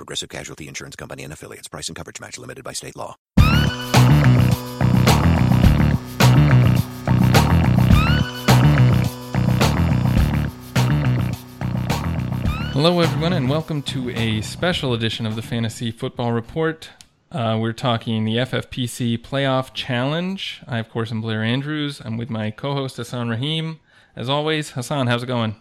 Progressive Casualty Insurance Company and affiliates. Price and coverage match limited by state law. Hello, everyone, and welcome to a special edition of the Fantasy Football Report. Uh, we're talking the FFPC Playoff Challenge. I, of course, am Blair Andrews. I'm with my co host, Hasan Rahim. As always, Hasan, how's it going?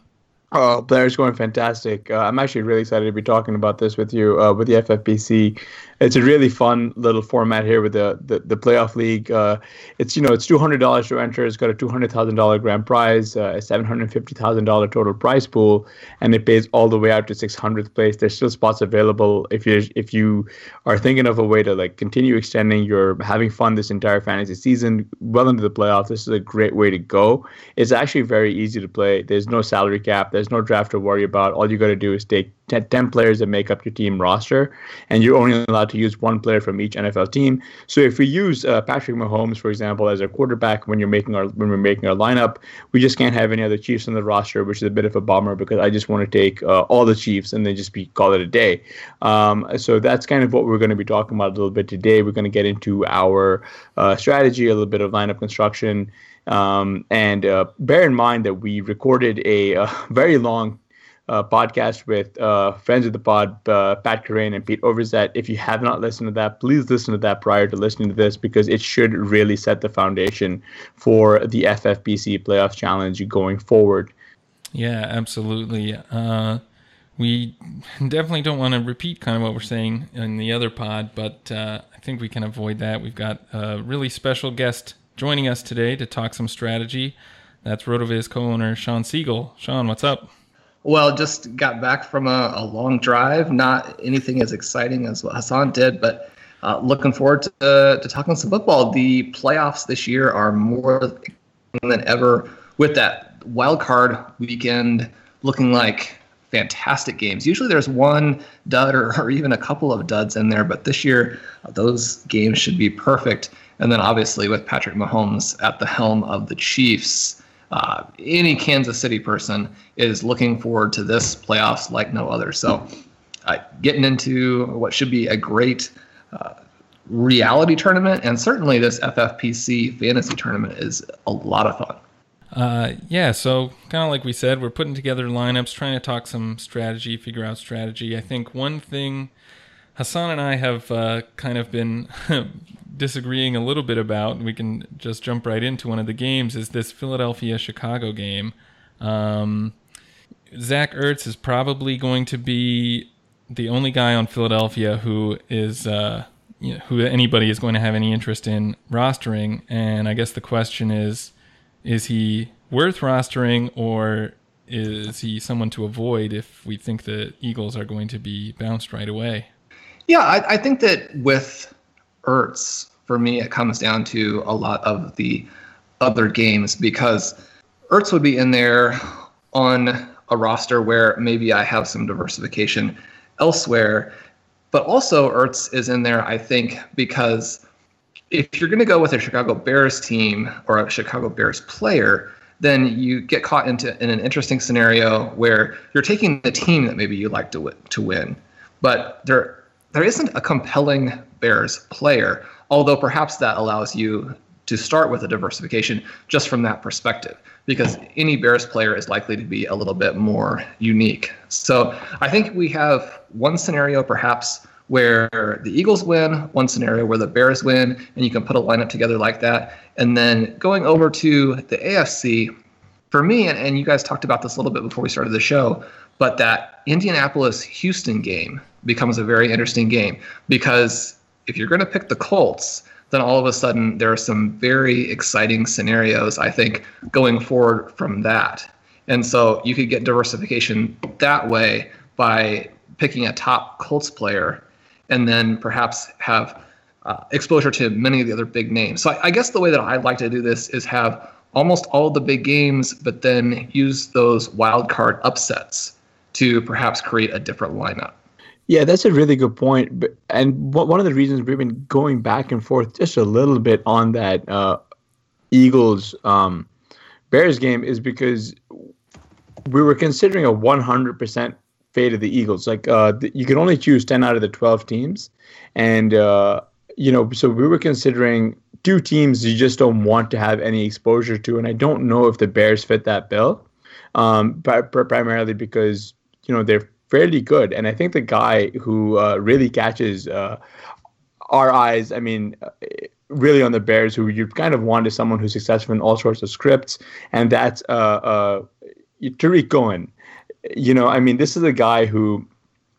Oh, Blair's going fantastic. Uh, I'm actually really excited to be talking about this with you uh, with the FFPC. It's a really fun little format here with the the, the playoff league. Uh, it's you know it's two hundred dollars to enter. It's got a two hundred thousand dollar grand prize, uh, a seven hundred fifty thousand dollar total prize pool, and it pays all the way out to six hundredth place. There's still spots available if you if you are thinking of a way to like continue extending your having fun this entire fantasy season well into the playoffs. This is a great way to go. It's actually very easy to play. There's no salary cap. There's no draft to worry about. All you got to do is take 10 players that make up your team roster, and you're only allowed to use one player from each NFL team. So if we use uh, Patrick Mahomes, for example, as a quarterback when you're making our when we're making our lineup, we just can't have any other Chiefs on the roster, which is a bit of a bummer because I just want to take uh, all the Chiefs and then just be call it a day. Um, so that's kind of what we're going to be talking about a little bit today. We're going to get into our uh, strategy, a little bit of lineup construction. Um, and uh, bear in mind that we recorded a, a very long uh, podcast with uh, friends of the pod, uh, Pat Kerrane and Pete Overzet. If you have not listened to that, please listen to that prior to listening to this because it should really set the foundation for the FFPC Playoff Challenge going forward. Yeah, absolutely. Uh, we definitely don't want to repeat kind of what we're saying in the other pod, but uh, I think we can avoid that. We've got a really special guest joining us today to talk some strategy. That's RotoViz co-owner Shawn Siegele. Shawn, what's up? Well, just got back from a, a, long drive. Not anything as exciting as what Hassan did, but uh, looking forward to, uh, to talking some football. The playoffs this year are more than ever with that wild card weekend looking like fantastic games. Usually there's one dud or, or even a couple of duds in there, but this year uh, those games should be perfect. And then obviously with Patrick Mahomes at the helm of the Chiefs uh, any Kansas City person is looking forward to this playoffs like no other. So, uh, getting into what should be a great uh, reality tournament, and certainly this FFPC fantasy tournament is a lot of fun. Uh, yeah, so kind of like we said, we're putting together lineups, trying to talk some strategy, figure out strategy. I think one thing Hasan and I have uh, kind of been disagreeing a little bit about, we can just jump right into one of the games, is this Philadelphia Chicago game. Um, Zach Ertz is probably going to be the only guy on Philadelphia who is uh, you know, who anybody is going to have any interest in rostering. And I guess the question is, is he worth rostering or is he someone to avoid if we think the Eagles are going to be bounced right away? Yeah, I, I think that with Ertz, for me, it comes down to a lot of the other games because Ertz would be in there on a roster where maybe I have some diversification elsewhere. But also, Ertz is in there, I think, because if you're going to go with a Chicago Bears team or a Chicago Bears player, then you get caught into in an interesting scenario where you're taking the team that maybe you like to to win, but there there isn't a compelling Bears player. Although perhaps that allows you to start with a diversification just from that perspective, because any Bears player is likely to be a little bit more unique. So I think we have one scenario perhaps where the Eagles win, one scenario where the Bears win, and you can put a lineup together like that. And then going over to the AFC, for me, and, and you guys talked about this a little bit before we started the show, but that Indianapolis Houston game becomes a very interesting game because if you're going to pick the Colts, then all of a sudden there are some very exciting scenarios, I think, going forward from that. And so you could get diversification that way by picking a top Colts player and then perhaps have uh, exposure to many of the other big names. So I, I guess the way that I like to do this is have almost all the big games, but then use those wild card upsets to perhaps create a different lineup. Yeah, that's a really good point. And one of the reasons we've been going back and forth just a little bit on that uh, Eagles um, Bears game is because we were considering a 100% fate of the Eagles. Like uh, you can only choose 10 out of the 12 teams. And, uh, you know, so we were considering two teams you just don't want to have any exposure to. And I don't know if the Bears fit that bill, um, primarily because, you know, they're fairly good. And I think the guy who uh, really catches uh, our eyes, I mean, uh, really on the Bears, who you kind of want is someone who's successful in all sorts of scripts, and that's uh, uh, Tarik Cohen. You know, I mean, this is a guy who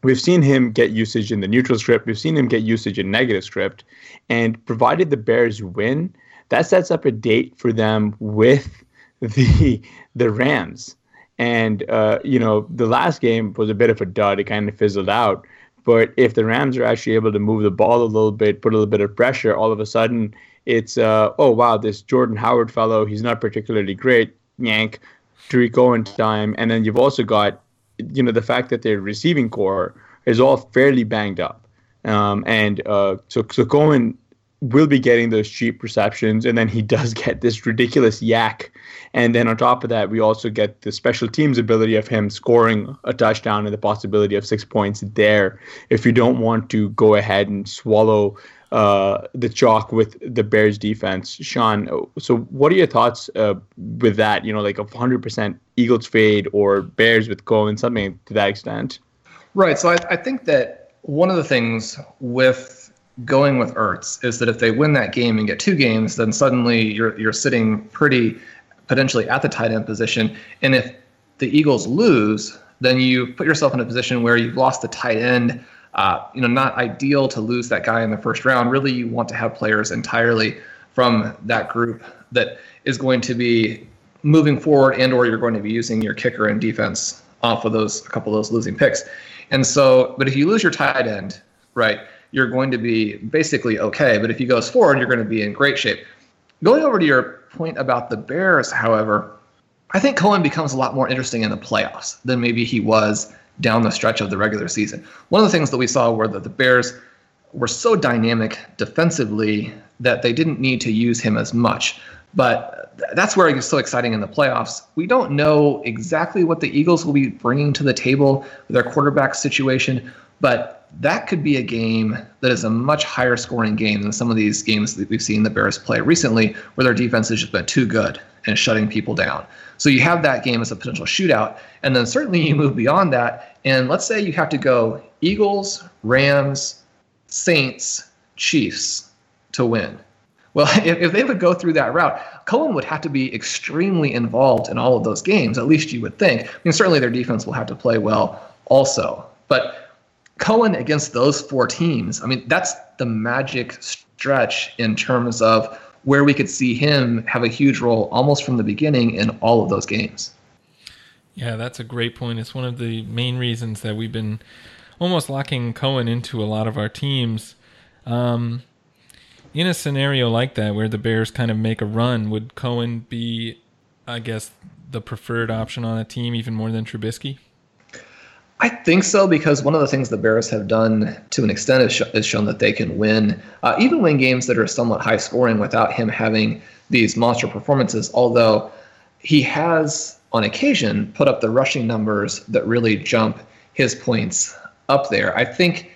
we've seen him get usage in the neutral script, we've seen him get usage in negative script, and provided the Bears win, that sets up a date for them with the the Rams. And uh, you know, the last game was a bit of a dud. It kind of fizzled out. But if the Rams are actually able to move the ball a little bit, put a little bit of pressure, all of a sudden it's uh, oh wow, this Jordan Howard fellow, he's not particularly great. Yank, Tarik Cohen time, and then you've also got you know the fact that their receiving corps is all fairly banged up, um, and uh, so so Cohen will be getting those cheap receptions, and then he does get this ridiculous YAC. and then on top of that, we also get the special teams ability of him scoring a touchdown and the possibility of six points there. If you don't want to go ahead and swallow uh, the chalk with the Bears defense, Shawn. So, what are your thoughts uh, with that? You know, like a 100% Eagles fade or Bears with Cohen, something to that extent. Right. So, I, I think that one of the things with going with Ertz is that if they win that game and get two games, then suddenly you're you're sitting pretty potentially at the tight end position. And if the Eagles lose, then you put yourself in a position where you've lost the tight end. Uh, you know, not ideal to lose that guy in the first round. Really, you want to have players entirely from that group that is going to be moving forward, and or you're going to be using your kicker and defense off of those a couple of those losing picks. And so, but if you lose your tight end, right, you're going to be basically okay. But if he goes forward, you're going to be in great shape. Going over to your point about the Bears, however, I think Cohen becomes a lot more interesting in the playoffs than maybe he was down the stretch of the regular season. One of the things that we saw were that the Bears were so dynamic defensively that they didn't need to use him as much. But that's where it gets so exciting in the playoffs. We don't know exactly what the Eagles will be bringing to the table with their quarterback situation, but that could be a game that is a much higher scoring game than some of these games that we've seen the Bears play recently, where their defense has just been too good. and shutting people down. So you have that game as a potential shootout. And then certainly you move beyond that. And let's say you have to go Eagles, Rams, Saints, Chiefs to win. Well, if, if they would go through that route, Cohen would have to be extremely involved in all of those games, at least you would think. I mean, certainly their defense will have to play well also. But Cohen against those four teams, I mean, that's the magic stretch in terms of where we could see him have a huge role almost from the beginning in all of those games. Yeah, that's a great point. It's one of the main reasons that we've been almost locking Cohen into a lot of our teams. Um, in a scenario like that, where the Bears kind of make a run, would Cohen be, I guess, the preferred option on a team even more than Trubisky? I think so because one of the things the Bears have done to an extent is, sh- is shown that they can win, uh, even win games that are somewhat high scoring without him having these monster performances. Although he has, on occasion, put up the rushing numbers that really jump his points up there. I think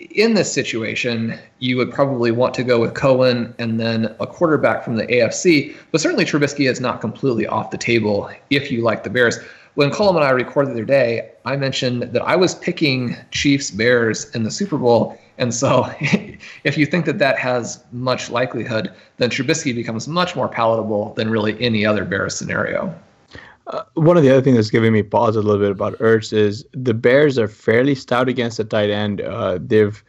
in this situation, you would probably want to go with Cohen and then a quarterback from the AFC. But certainly Trubisky is not completely off the table if you like the Bears when Colm and I recorded the other day, I mentioned that I was picking Chiefs Bears in the Super Bowl. And so, if you think that that has much likelihood, then Trubisky becomes much more palatable than really any other Bears scenario. Uh, one of the other things that's giving me pause a little bit about Ertz is the Bears are fairly stout against the tight end. Uh, they've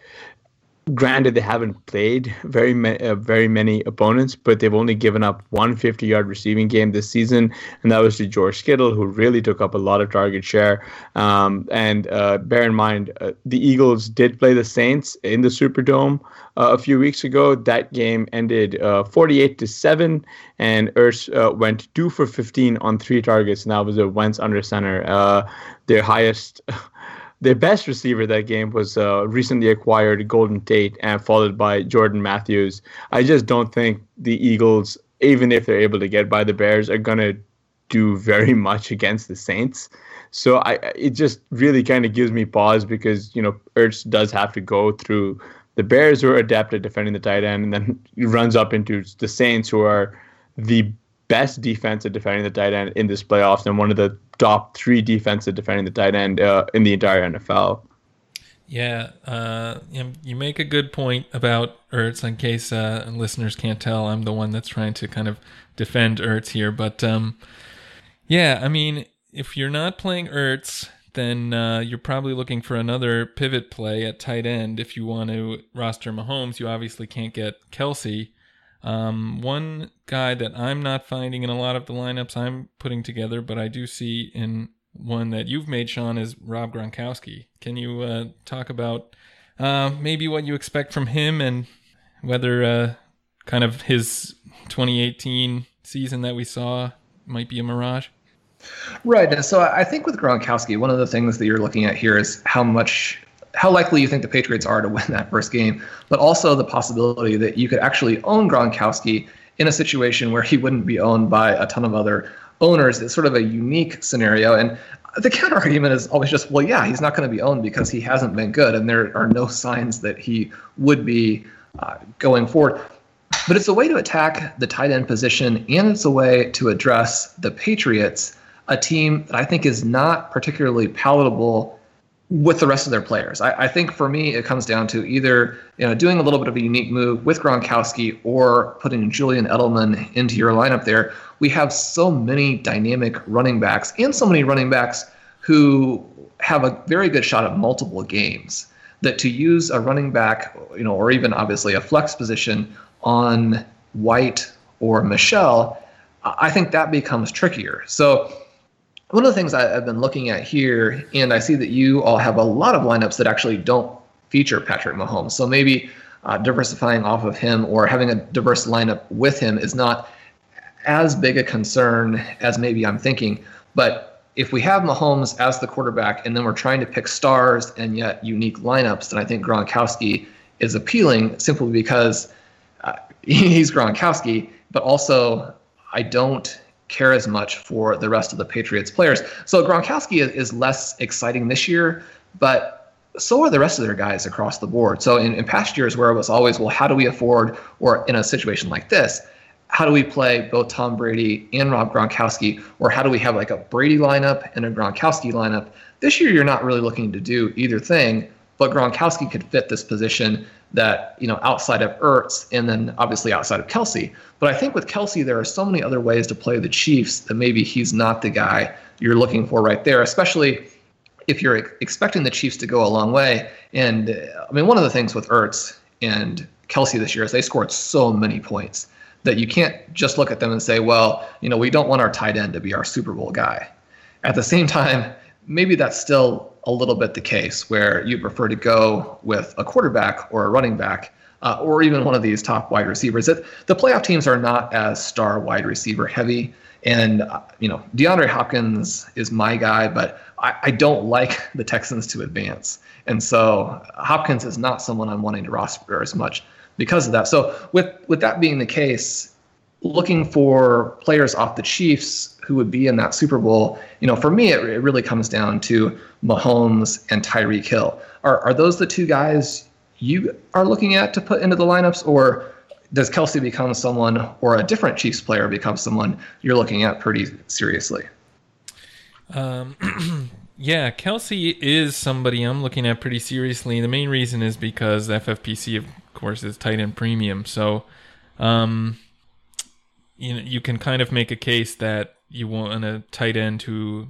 granted they haven't played very ma- uh, very many opponents, but they've only given up one 50-yard receiving game this season, and that was to George Kittle, who really took up a lot of target share. Um, and uh, bear in mind, uh, the Eagles did play the Saints in the Superdome uh, a few weeks ago. That game ended uh, 48 to seven, and Ertz uh, went two for 15 on three targets, and that was a Wentz under center, their highest. Their best receiver that game was uh, recently acquired Golden Tate, and followed by Jordan Matthews. I just don't think the Eagles, even if they're able to get by the Bears, are gonna do very much against the Saints. So I, it just really kind of gives me pause because you know Ertz does have to go through the Bears who are adept at defending the tight end, and then he runs up into the Saints who are the best defense at defending the tight end in this playoffs and one of the top three defensive defending the tight end uh, in the entire NFL. Yeah, uh, you make a good point about Ertz. In case uh, listeners can't tell, I'm the one that's trying to kind of defend Ertz here. But um, yeah, I mean, if you're not playing Ertz, then uh, you're probably looking for another pivot play at tight end. If you want to roster Mahomes, you obviously can't get Kelce. Um, one guy that I'm not finding in a lot of the lineups I'm putting together, but I do see in one that you've made, Shawn, is Rob Gronkowski. Can you uh, talk about uh, maybe what you expect from him and whether uh, kind of his 2018 season that we saw might be a mirage? Right. So I think with Gronkowski, one of the things that you're looking at here is how much how likely you think the Patriots are to win that first game, but also the possibility that you could actually own Gronkowski in a situation where he wouldn't be owned by a ton of other owners. It's sort of a unique scenario. And the counter argument is always just, well, yeah, he's not going to be owned because he hasn't been good, and there are no signs that he would be uh, going forward. But it's a way to attack the tight end position, and it's a way to address the Patriots, a team that I think is not particularly palatable with the rest of their players. I, I, think for me, it comes down to either you know doing a little bit of a unique move with Gronkowski or putting Julian Edelman into your lineup. There, we have so many dynamic running backs and so many running backs who have a very good shot at multiple games. That to use a running back, you know, or even obviously a flex position on White or Michel, I think that becomes trickier. So one of the things I, have been looking at here, and I see that you all have a lot of lineups that actually don't feature Patrick Mahomes. So maybe uh, diversifying off of him or having a diverse lineup with him is not as big a concern as maybe I'm thinking. But if we have Mahomes as the quarterback and then we're trying to pick stars and yet unique lineups, then I think Gronkowski is appealing simply because uh, he's Gronkowski, but also I don't care as much for the rest of the Patriots players. So Gronkowski is, is less exciting this year, but so are the rest of their guys across the board. So in, in past years where it was always, well, how do we afford, or in a situation like this, how do we play both Tom Brady and Rob Gronkowski, or how do we have like a Brady lineup and a Gronkowski lineup? This year, you're not really looking to do either thing, but Gronkowski could fit this position that you know outside of Ertz and then obviously outside of Kelce. But I think with Kelce, there are so many other ways to play the Chiefs that maybe he's not the guy you're looking for right there, especially if you're expecting the Chiefs to go a long way. And uh, I mean, one of the things with Ertz and Kelce this year is they scored so many points that you can't just look at them and say, well, you know, we don't want our tight end to be our Super Bowl guy. At the same time, maybe that's still a little bit the case where you prefer to go with a quarterback or a running back. Uh, or even one of these top wide receivers. It, the playoff teams are not as star wide receiver heavy. And, uh, you know, DeAndre Hopkins is my guy, but I, I, don't like the Texans to advance. And so Hopkins is not someone I'm wanting to roster as much because of that. So with with that being the case, looking for players off the Chiefs who would be in that Super Bowl, you know, for me it, it really comes down to Mahomes and Tyreek Hill. Are are those the two guys you are looking at to put into the lineups, or does Kelce become someone, or a different Chiefs player become someone you're looking at pretty seriously? Um, yeah, Kelce is somebody I'm looking at pretty seriously. The main reason is because FFPC, of course, is tight end premium. So, um, you know, you can kind of make a case that you want a tight end who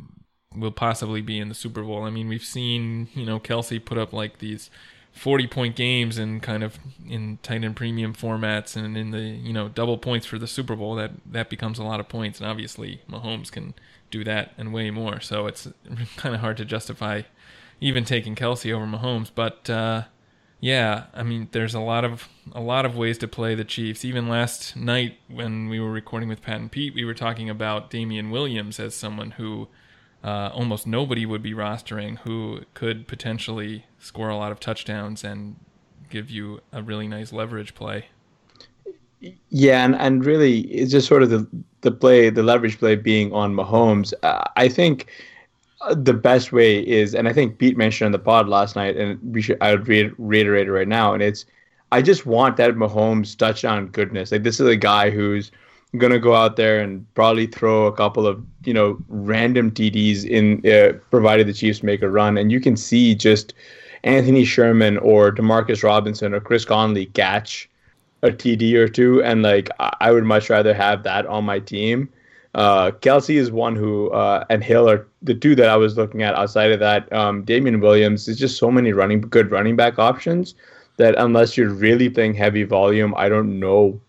will possibly be in the Super Bowl. I mean, we've seen, you know, Kelce put up like these 40 point games and kind of in tight end premium formats and in the, you know, double points for the Super Bowl. That, that becomes a lot of points. And obviously, Mahomes can do that and way more. So it's kind of hard to justify even taking Kelce over Mahomes. But, uh, yeah, I mean, there's a lot of a lot of ways to play the Chiefs. Even last night when we were recording with Pat and Pete, we were talking about Damien Williams as someone who uh, almost nobody would be rostering, who could potentially score a lot of touchdowns and give you a really nice leverage play. Yeah, and, and really, it's just sort of the the play, the leverage play being on Mahomes. Uh, I think the best way is, and I think Pete mentioned on the pod last night, and we should I would re- reiterate it right now, and it's I just want that Mahomes touchdown goodness. Like this is a guy who's gonna go out there and probably throw a couple of you know random TDs in, uh, provided the Chiefs make a run, and you can see just Anthony Sherman or Demarcus Robinson or Chris Conley catch a TD or two, and like I would much rather have that on my team uh, Kelce is one who, uh, and Hill are the two that I was looking at. Outside of that, um, Damien Williams. There's just so many running good running back options that unless you're really playing heavy volume, I don't know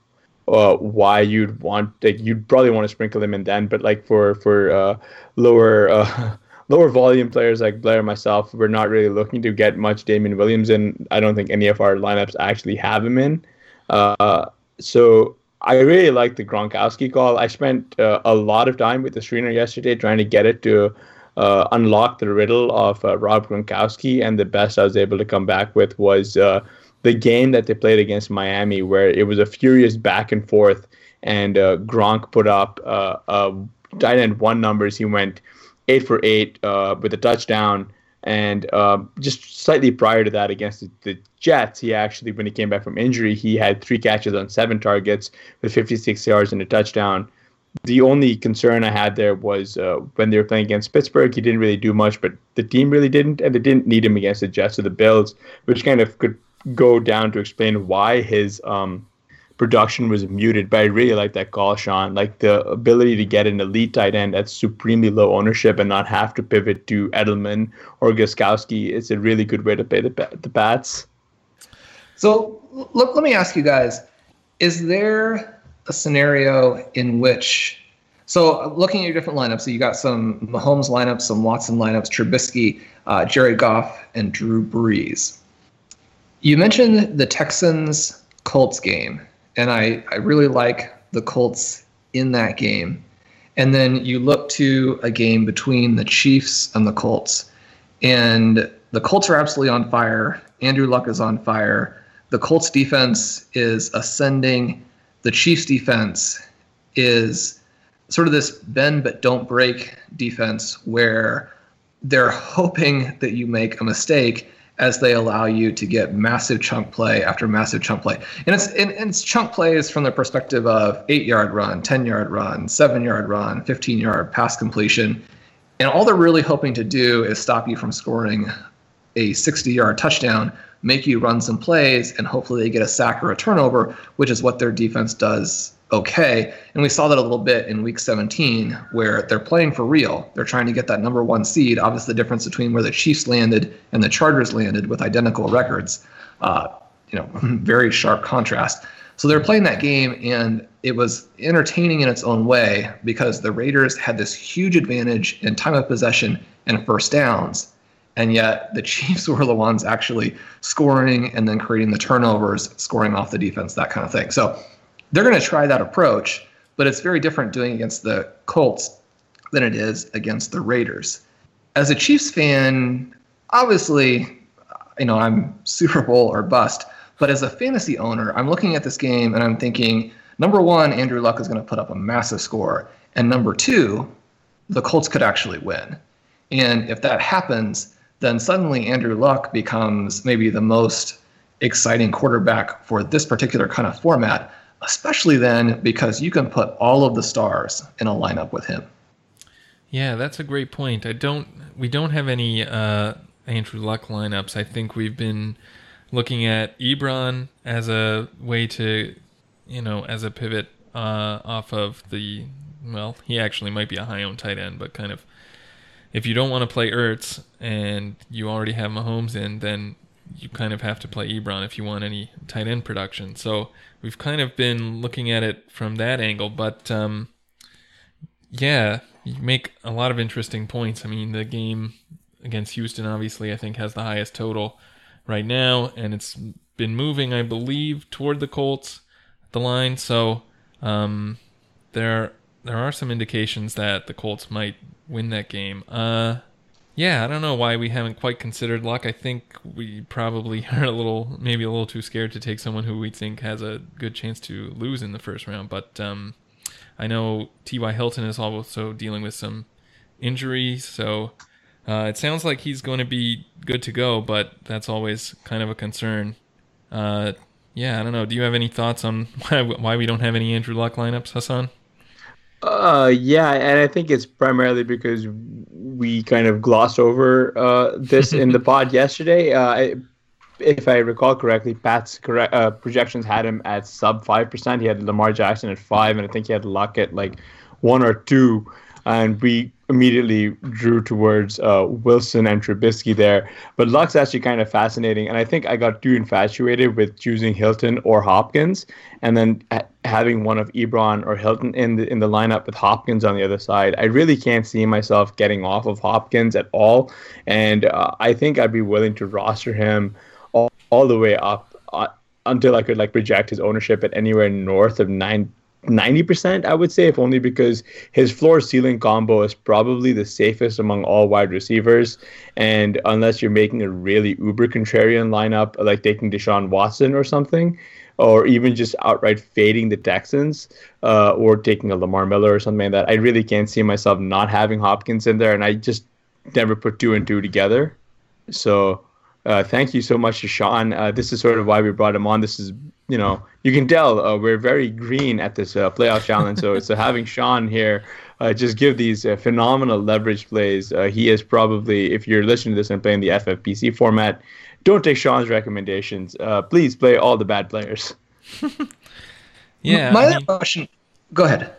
uh, why you'd want. Like you'd probably want to sprinkle him in then, but like for for uh, lower. Uh, lower volume players like Blair and myself, we're not really looking to get much Damien Williams in. I don't think any of our lineups actually have him in. Uh, so I really like the Gronkowski call. I spent uh, a lot of time with the screener yesterday trying to get it to uh, unlock the riddle of uh, Rob Gronkowski, and the best I was able to come back with was uh, the game that they played against Miami, where it was a furious back and forth, and uh, Gronk put up uh, uh, tight end one numbers. He went eight for eight with a touchdown and um, just slightly prior to that, against the, Jets, he actually, when he came back from injury, he had three catches on seven targets with 56 yards and a touchdown. The only concern I had there was uh, when they were playing against Pittsburgh, he didn't really do much, but the team really didn't, and they didn't need him against the Jets or the Bills, which kind of could go down to explain why his um, production was muted, but I really like that call, Shawn. Like the ability to get an elite tight end at supremely low ownership and not have to pivot to Edelman or Gostkowski. It's a really good way to pay the the bats. So look, let me ask you guys: Is there a scenario in which so looking at your different lineups, so you got some Mahomes lineups, some Watson lineups, Trubisky, uh, Jared Goff, and Drew Brees. You mentioned the Texans Colts game, and I, I really like the Colts in that game. And then you look to a game between the Chiefs and the Colts, and the Colts are absolutely on fire. Andrew Luck is on fire. The Colts defense is ascending. The Chiefs defense is sort of this bend but don't break defense where they're hoping that you make a mistake as they allow you to get massive chunk play after massive chunk play. And it's and, and it's chunk plays from the perspective of eight yard run, 10 yard run, seven yard run, 15 yard pass completion. And all they're really hoping to do is stop you from scoring a 60 yard touchdown, make you run some plays, and hopefully they get a sack or a turnover, which is what their defense does okay. And we saw that a little bit in week 17, where they're playing for real. They're trying to get that number one seed. Obviously, the difference between where the Chiefs landed and the Chargers landed with identical records, uh, you know, very sharp contrast. So they're playing that game, and it was entertaining in its own way because the Raiders had this huge advantage in time of possession and first downs. And yet the Chiefs were the ones actually scoring and then creating the turnovers, scoring off the defense, that kind of thing. So they're going to try that approach, but it's very different doing against the Colts than it is against the Raiders. As a Chiefs fan, obviously, you know, I'm Super Bowl or bust, but as a fantasy owner, I'm looking at this game and I'm thinking, number one, Andrew Luck is going to put up a massive score. And number two, the Colts could actually win. And if that happens, then suddenly Andrew Luck becomes maybe the most exciting quarterback for this particular kind of format especially then because you can put all of the stars in a lineup with him. Yeah, that's a great point. I don't we don't have any uh, Andrew Luck lineups. I think we've been looking at Ebron as a way to, you know, as a pivot uh, off of the well, he actually might be a high owned tight end, but kind of if you don't want to play Ertz and you already have Mahomes in, then you kind of have to play Ebron if you want any tight end production. So we've kind of been looking at it from that angle, but um, yeah, you make a lot of interesting points. I mean, the game against Houston obviously I think has the highest total right now, and it's been moving, I believe, toward the Colts, the line. So um, there there are some indications that the Colts might win that game. Uh, yeah, I don't know why we haven't quite considered Luck. I think we probably are a little, maybe a little too scared to take someone who we think has a good chance to lose in the first round. But um, I know T.Y. Hilton is also dealing with some injuries, so uh, it sounds like he's going to be good to go, but that's always kind of a concern. Uh, yeah, I don't know. Do you have any thoughts on why, why we don't have any Andrew Luck lineups, Hasan? Uh, yeah, and I think it's primarily because we kind of glossed over uh, this in the pod yesterday. Uh, if I recall correctly, Pat's correct uh, projections had him at sub five percent. He had Lamar Jackson at five, and I think he had Luck at like one or two. And we immediately drew towards uh, Wilson and Trubisky there. But Luck's actually kind of fascinating, and I think I got too infatuated with choosing Hilton or Hopkins, and then having one of Ebron or Hilton in the in the lineup with Hopkins on the other side. I really can't see myself getting off of Hopkins at all, and uh, I think I'd be willing to roster him all, all the way up. Uh, until I could like project his ownership at anywhere north of nine 90%, I would say, if only because his floor ceiling combo is probably the safest among all wide receivers. And unless you're making a really uber contrarian lineup, like taking Deshaun Watson or something, or even just outright fading the Texans, uh, or taking a Lamar Miller or something like that, I really can't see myself not having Hopkins in there. And I just never put two and two together. So uh, thank you so much to Shawn. Uh, this is sort of why we brought him on. This is, you know, you can tell uh, we're very green at this uh, playoff challenge. So, so having Shawn here uh, just give these uh, phenomenal leverage plays. he is probably, if you're listening to this and playing the FFPC format, don't take Shawn's recommendations. please play all the bad players. yeah. My I mean, other question. Go ahead.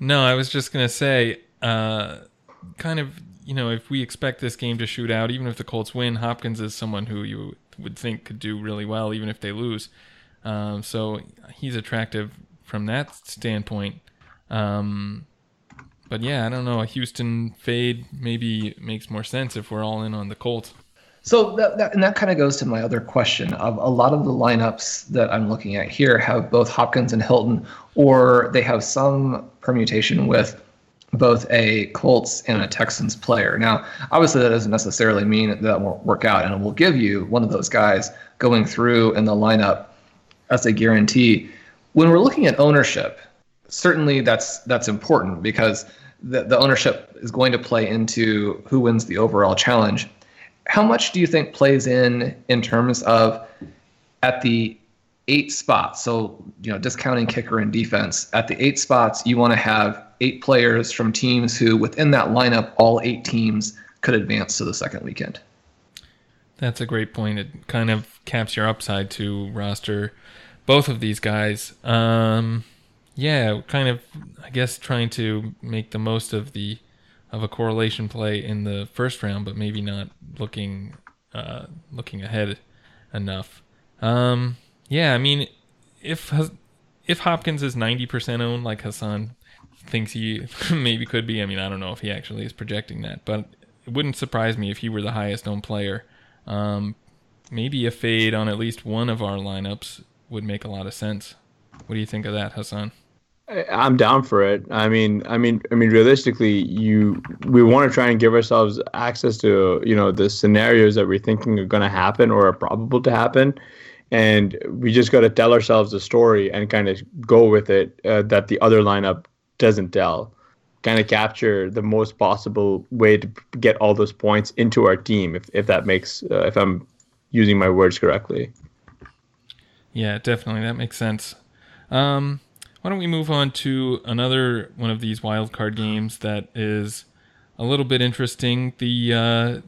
No, I was just gonna say, kind of you know, if we expect this game to shoot out, even if the Colts win, Hopkins is someone who you would think could do really well, even if they lose. Um, so he's attractive from that standpoint. Um, but yeah, I don't know. A Houston fade maybe makes more sense if we're all in on the Colts. So that, that and that kind of goes to my other question of a lot of the lineups that I'm looking at here have both Hopkins and Hilton, or they have some permutation with both a Colts and a Texans player. Now, obviously, that doesn't necessarily mean that, that won't work out, and it will give you one of those guys going through in the lineup as a guarantee. When we're looking at ownership, certainly that's that's important because the, the ownership is going to play into who wins the overall challenge. how much do you think plays in in terms of at the eight spots? So, you know, discounting kicker and defense, at the eight spots, you want to have eight players from teams who, within that lineup, all eight teams could advance to the second weekend. That's a great point. It kind of caps your upside to roster both of these guys. Um, yeah, kind of, I guess, trying to make the most of the of a correlation play in the first round, but maybe not looking uh, looking ahead enough. Um, yeah, I mean, if if Hopkins is ninety percent owned, like Hasan thinks he maybe could be. I mean, I don't know if he actually is projecting that, but it wouldn't surprise me if he were the highest owned player. Um, maybe a fade on at least one of our lineups would make a lot of sense. What do you think of that, Hasan? I'm down for it. I mean, I mean, I mean, realistically, you we want to try and give ourselves access to you know the scenarios that we're thinking are going to happen or are probable to happen, and we just got to tell ourselves a story and kind of go with it uh, that the other lineup doesn't tell. Kind of capture the most possible way to get all those points into our team, if if that makes uh, if I'm using my words correctly. Yeah, definitely that makes sense. Um, why don't we move on to another one of these wildcard games that is a little bit interesting? The uh,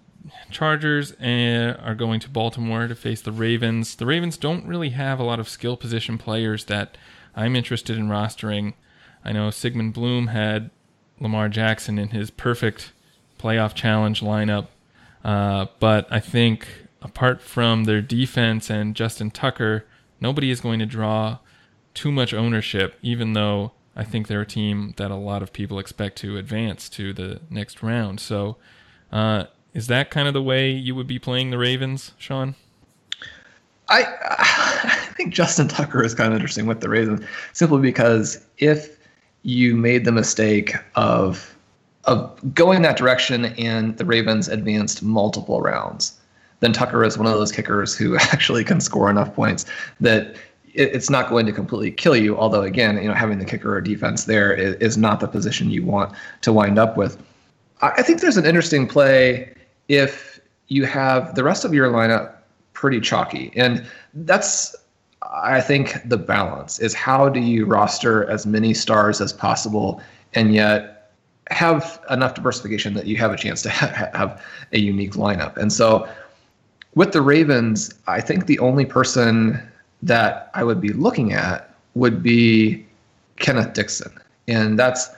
Chargers uh, are going to Baltimore to face the Ravens. The Ravens don't really have a lot of skill position players that I'm interested in rostering. I know Sigmund Bloom had Lamar Jackson in his perfect playoff challenge lineup, uh, but I think apart from their defense and Justin Tucker, nobody is going to draw too much ownership, even though I think they're a team that a lot of people expect to advance to the next round. So, uh, is that kind of the way you would be playing the Ravens, Shawn? I I think Justin Tucker is kind of interesting with the Ravens, simply because if you made the mistake of of going that direction and the Ravens advanced multiple rounds, then Tucker is one of those kickers who actually can score enough points that it's not going to completely kill you. Although again, you know, having the kicker or defense there is, is not the position you want to wind up with. I think there's an interesting play if you have the rest of your lineup pretty chalky, and that's I think the balance is how do you roster as many stars as possible and yet have enough diversification that you have a chance to have a unique lineup. And so with the Ravens, I think the only person that I would be looking at would be Kenneth Dixon. And that's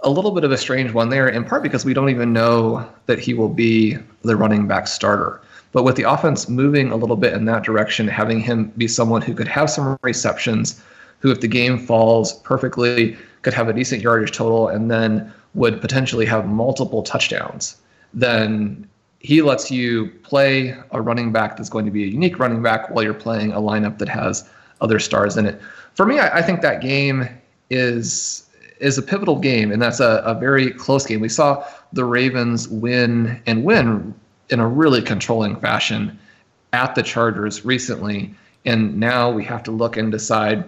a little bit of a strange one there, in part because we don't even know that he will be the running back starter. But with the offense moving a little bit in that direction, having him be someone who could have some receptions, who, if the game falls perfectly, could have a decent yardage total and then would potentially have multiple touchdowns, then he lets you play a running back that's going to be a unique running back while you're playing a lineup that has other stars in it. For me, I, I think that game is is a pivotal game, and that's a, a very close game. We saw the Ravens win and win in a really controlling fashion at the Chargers recently, and now we have to look and decide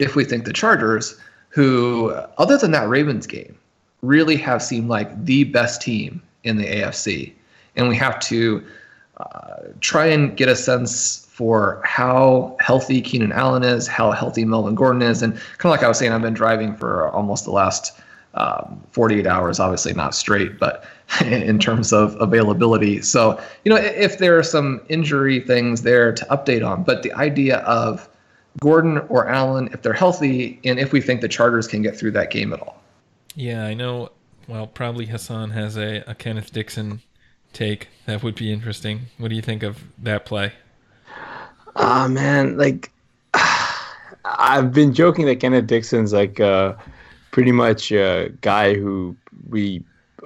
if we think the Chargers, who other than that Ravens game, really have seemed like the best team in the AFC and we have to uh, try and get a sense for how healthy Keenan Allen is, how healthy Melvin Gordon is, and kind of like I was saying, I've been driving for almost the last um, 48 hours, obviously not straight, but in terms of availability. So, you know, if there are some injury things there to update on, but the idea of Gordon or Allen, if they're healthy, and if we think the Chargers can get through that game at all. Yeah, I know. Well, probably Hasan has a, a Kenneth Dixon take. That would be interesting. What do you think of that play? Ah, uh, man, like I've been joking that Kenneth Dixon's like uh, pretty much a guy who we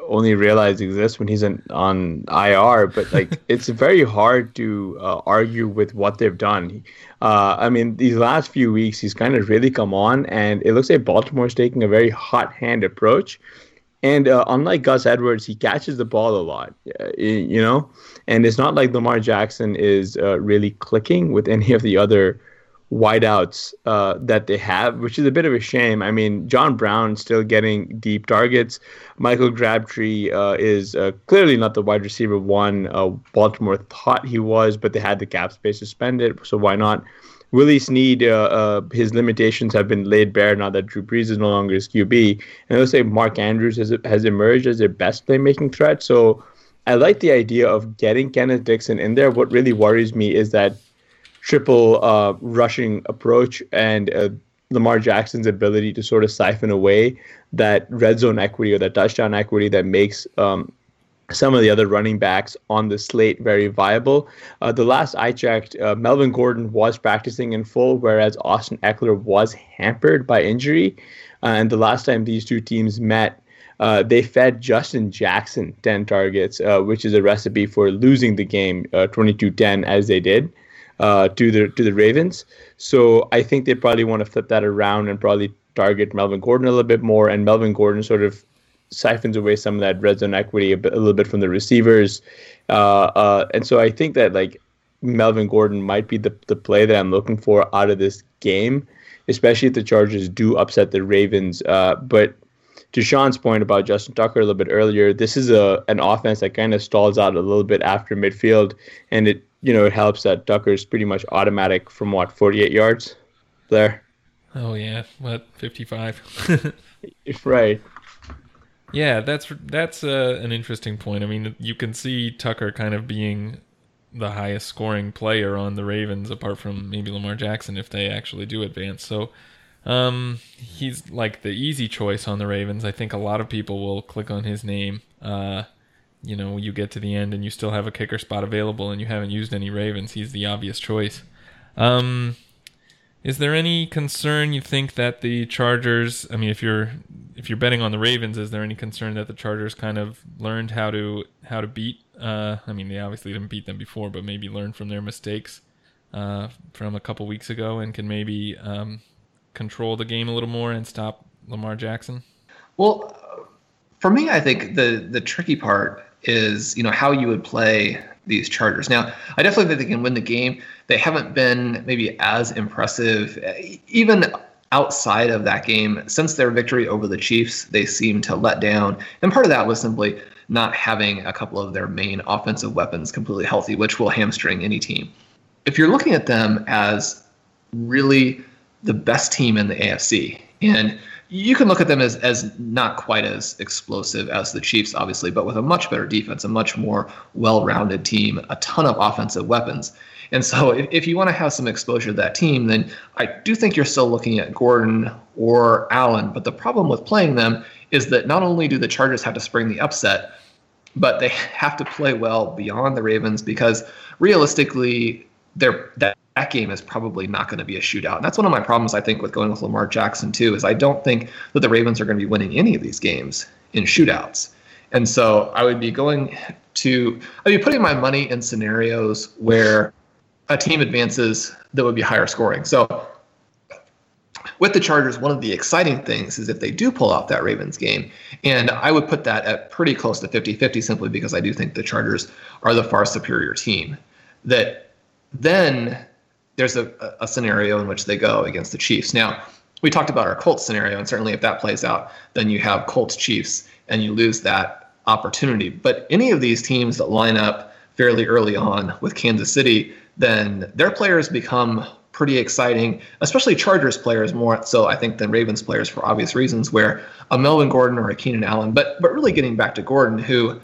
only realize exists when he's in, on IR. But like, it's very hard to uh, argue with what they've done. Uh, I mean, these last few weeks, he's kind of really come on, and it looks like Baltimore's taking a very hot hand approach. And uh, unlike Gus Edwards, he catches the ball a lot, uh, you know. And it's not like Lamar Jackson is uh, really clicking with any of the other wideouts uh, that they have, which is a bit of a shame. I mean, John Brown still getting deep targets. Michael Crabtree uh, is uh, clearly not the wide receiver one uh, Baltimore thought he was, but they had the cap space to spend it, so why not? Willie Snead, uh, uh, his limitations have been laid bare now that Drew Brees is no longer his QB. And would say Mark Andrews has, has emerged as their best playmaking threat. So I like the idea of getting Kenneth Dixon in there. What really worries me is that triple uh, rushing approach and uh, Lamar Jackson's ability to sort of siphon away that red zone equity or that touchdown equity that makes um, some of the other running backs on the slate very viable. Uh, the last I checked, uh, Melvin Gordon was practicing in full, whereas Austin Ekeler was hampered by injury. Uh, and the last time these two teams met, uh, they fed Justin Jackson 10 targets, uh, which is a recipe for losing the game uh, 22 10 as they did uh, to the to the Ravens. So I think they probably want to flip that around and probably target Melvin Gordon a little bit more, and Melvin Gordon sort of siphons away some of that red zone equity a, bit, a little bit from the receivers. Uh, uh, and so I think that like Melvin Gordon might be the the play that I'm looking for out of this game, especially if the Chargers do upset the Ravens. Uh, but to Shawn's point about Justin Tucker a little bit earlier, this is a an offense that kind of stalls out a little bit after midfield, and it you know, it helps that Tucker's pretty much automatic from what 48 yards there. Oh yeah, what 55? right. Yeah, that's that's uh, an interesting point. I mean, you can see Tucker kind of being the highest scoring player on the Ravens, apart from maybe Lamar Jackson if they actually do advance. So, um, he's like the easy choice on the Ravens. I think a lot of people will click on his name. Uh, you know, you get to the end and you still have a kicker spot available and you haven't used any Ravens, he's the obvious choice. Um, is there any concern you think that the Chargers? I mean, if you're if you're betting on the Ravens, is there any concern that the Chargers kind of learned how to how to beat? Uh, I mean, they obviously didn't beat them before, but maybe learn from their mistakes uh, from a couple weeks ago and can maybe um, control the game a little more and stop Lamar Jackson. Well, for me, I think the the tricky part is you know how you would play these Chargers. Now, I definitely think they can win the game. They haven't been maybe as impressive, even outside of that game. Since their victory over the Chiefs, they seem to let down. And part of that was simply not having a couple of their main offensive weapons completely healthy, which will hamstring any team. If you're looking at them as really the best team in the AFC, and you can look at them as as not quite as explosive as the Chiefs, obviously, but with a much better defense, a much more well-rounded team, a ton of offensive weapons. And so, if, if you want to have some exposure to that team, then I do think you're still looking at Gordon or Allen. But the problem with playing them is that not only do the Chargers have to spring the upset, but they have to play well beyond the Ravens because realistically, they're that that game is probably not going to be a shootout. And that's one of my problems, I think, with going with Lamar Jackson, too, is I don't think that the Ravens are going to be winning any of these games in shootouts. And so I would be going to, I'd be putting my money in scenarios where a team advances that would be higher scoring. So with the Chargers, one of the exciting things is if they do pull out that Ravens game, and I would put that at pretty close to 50 50 simply because I do think the Chargers are the far superior team. That then there's a, a scenario in which they go against the Chiefs. Now, we talked about our Colts scenario, and certainly if that plays out, then you have Colts Chiefs and you lose that opportunity. But any of these teams that line up fairly early on with Kansas City, then their players become pretty exciting, especially Chargers players more so I think than Ravens players for obvious reasons, where a Melvin Gordon or a Keenan Allen, but but really getting back to Gordon, who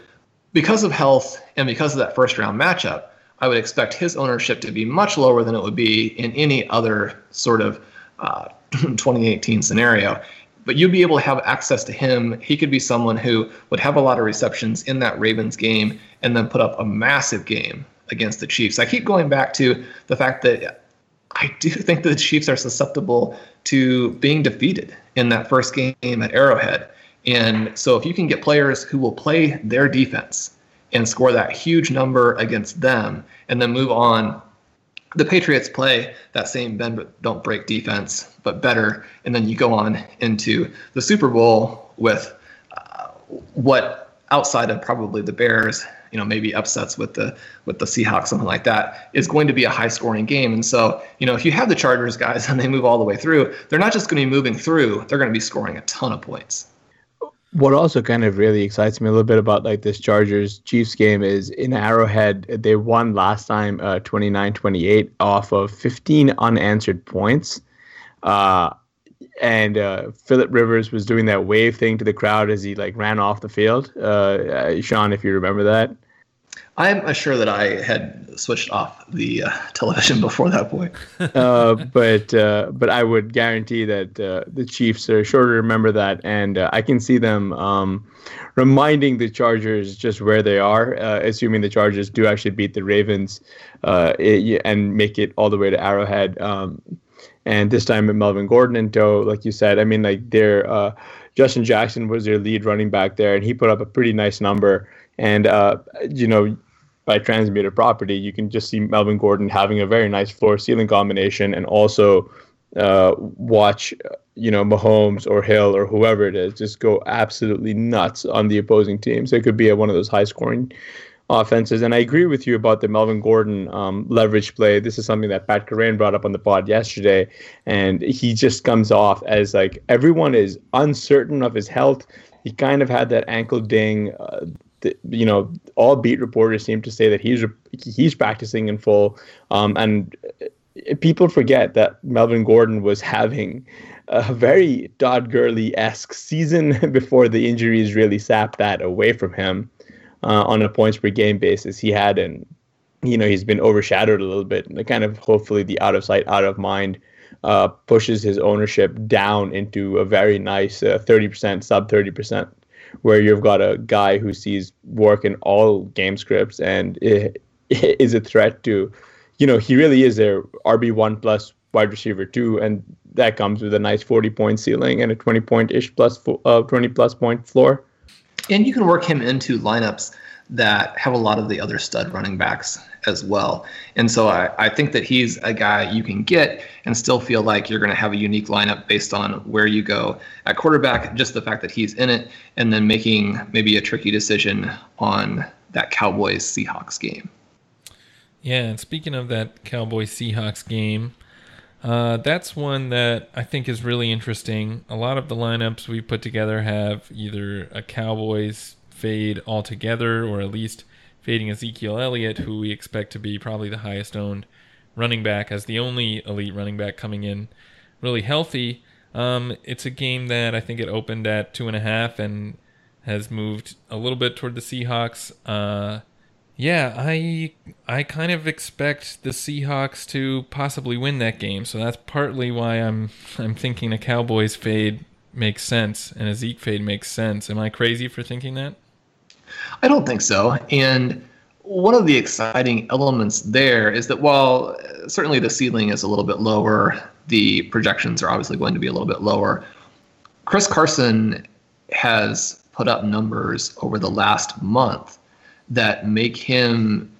because of health and because of that first round matchup, I would expect his ownership to be much lower than it would be in any other sort of uh, 2018 scenario. But you'd be able to have access to him. He could be someone who would have a lot of receptions in that Ravens game and then put up a massive game against the Chiefs. I keep going back to the fact that I do think the Chiefs are susceptible to being defeated in that first game at Arrowhead. And so if you can get players who will play their defense and score that huge number against them and then move on. The Patriots play that same bend but don't break defense, but better. And then you go on into the Super Bowl with uh, what outside of probably the Bears you know maybe upsets with the with the Seahawks, something like that, is going to be a high scoring game. And so you know if you have the Chargers guys and they move all the way through, they're not just going to be moving through; they're going to be scoring a ton of points. What also kind of really excites me a little bit about like this Chargers Chiefs game is in Arrowhead, they won last time uh, 29-28 off of 15 unanswered points. Uh, and uh, Philip Rivers was doing that wave thing to the crowd as he like ran off the field. Uh, uh, Shawn, if you remember that. I'm sure that I had switched off the uh, television before that point. uh, but uh, but I would guarantee that uh, the Chiefs are sure to remember that, and uh, I can see them um, reminding the Chargers just where they are, uh, assuming the Chargers do actually beat the Ravens it, and make it all the way to Arrowhead. Um, and this time with Melvin Gordon and tow, like you said, I mean, like their Justin Jackson was their lead running back there, and he put up a pretty nice number. And uh, you know, by transmuted property, you can just see Melvin Gordon having a very nice floor ceiling combination and also uh, watch, you know, Mahomes or Hill or whoever it is just go absolutely nuts on the opposing team. So it could be a, one of those high scoring offenses. And I agree with you about the Melvin Gordon um, leverage play. This is something that Pat Kerrane brought up on the pod yesterday. And he just comes off as like everyone is uncertain of his health. He kind of had that ankle ding. Uh, you know, all beat reporters seem to say that he's he's practicing in full, um, and people forget that Melvin Gordon was having a very Todd Gurley esque season before the injuries really sapped that away from him uh, on a points per game basis. He had and you know he's been overshadowed a little bit. And kind of hopefully the out of sight, out of mind uh, pushes his ownership down into a very nice uh, 30%, sub 30% where you've got a guy who sees work in all game scripts and is a threat to, you know, he really is their RB one plus wide receiver two, and that comes with a nice forty point ceiling and a twenty point ish plus uh, twenty plus point floor. And you can work him into lineups that have a lot of the other stud running backs as well. And so I, I think that he's a guy you can get and still feel like you're going to have a unique lineup based on where you go at quarterback, just the fact that he's in it, and then making maybe a tricky decision on that Cowboys Seahawks game. Yeah, and speaking of that Cowboys Seahawks game, uh, that's one that I think is really interesting. A lot of the lineups we put together have either a Cowboys fade altogether, or at least fading Ezekiel Elliott, who we expect to be probably the highest owned running back as the only elite running back coming in really healthy. Um, it's a game that I think it opened at two and a half and has moved a little bit toward the Seahawks. Uh, yeah, I I kind of expect the Seahawks to possibly win that game, so that's partly why I'm I'm thinking a Cowboys fade makes sense and a Zeke fade makes sense. Am I crazy for thinking that? I don't think so. And one of the exciting elements there is that while certainly the ceiling is a little bit lower, the projections are obviously going to be a little bit lower. Chris Carson has put up numbers over the last month that make him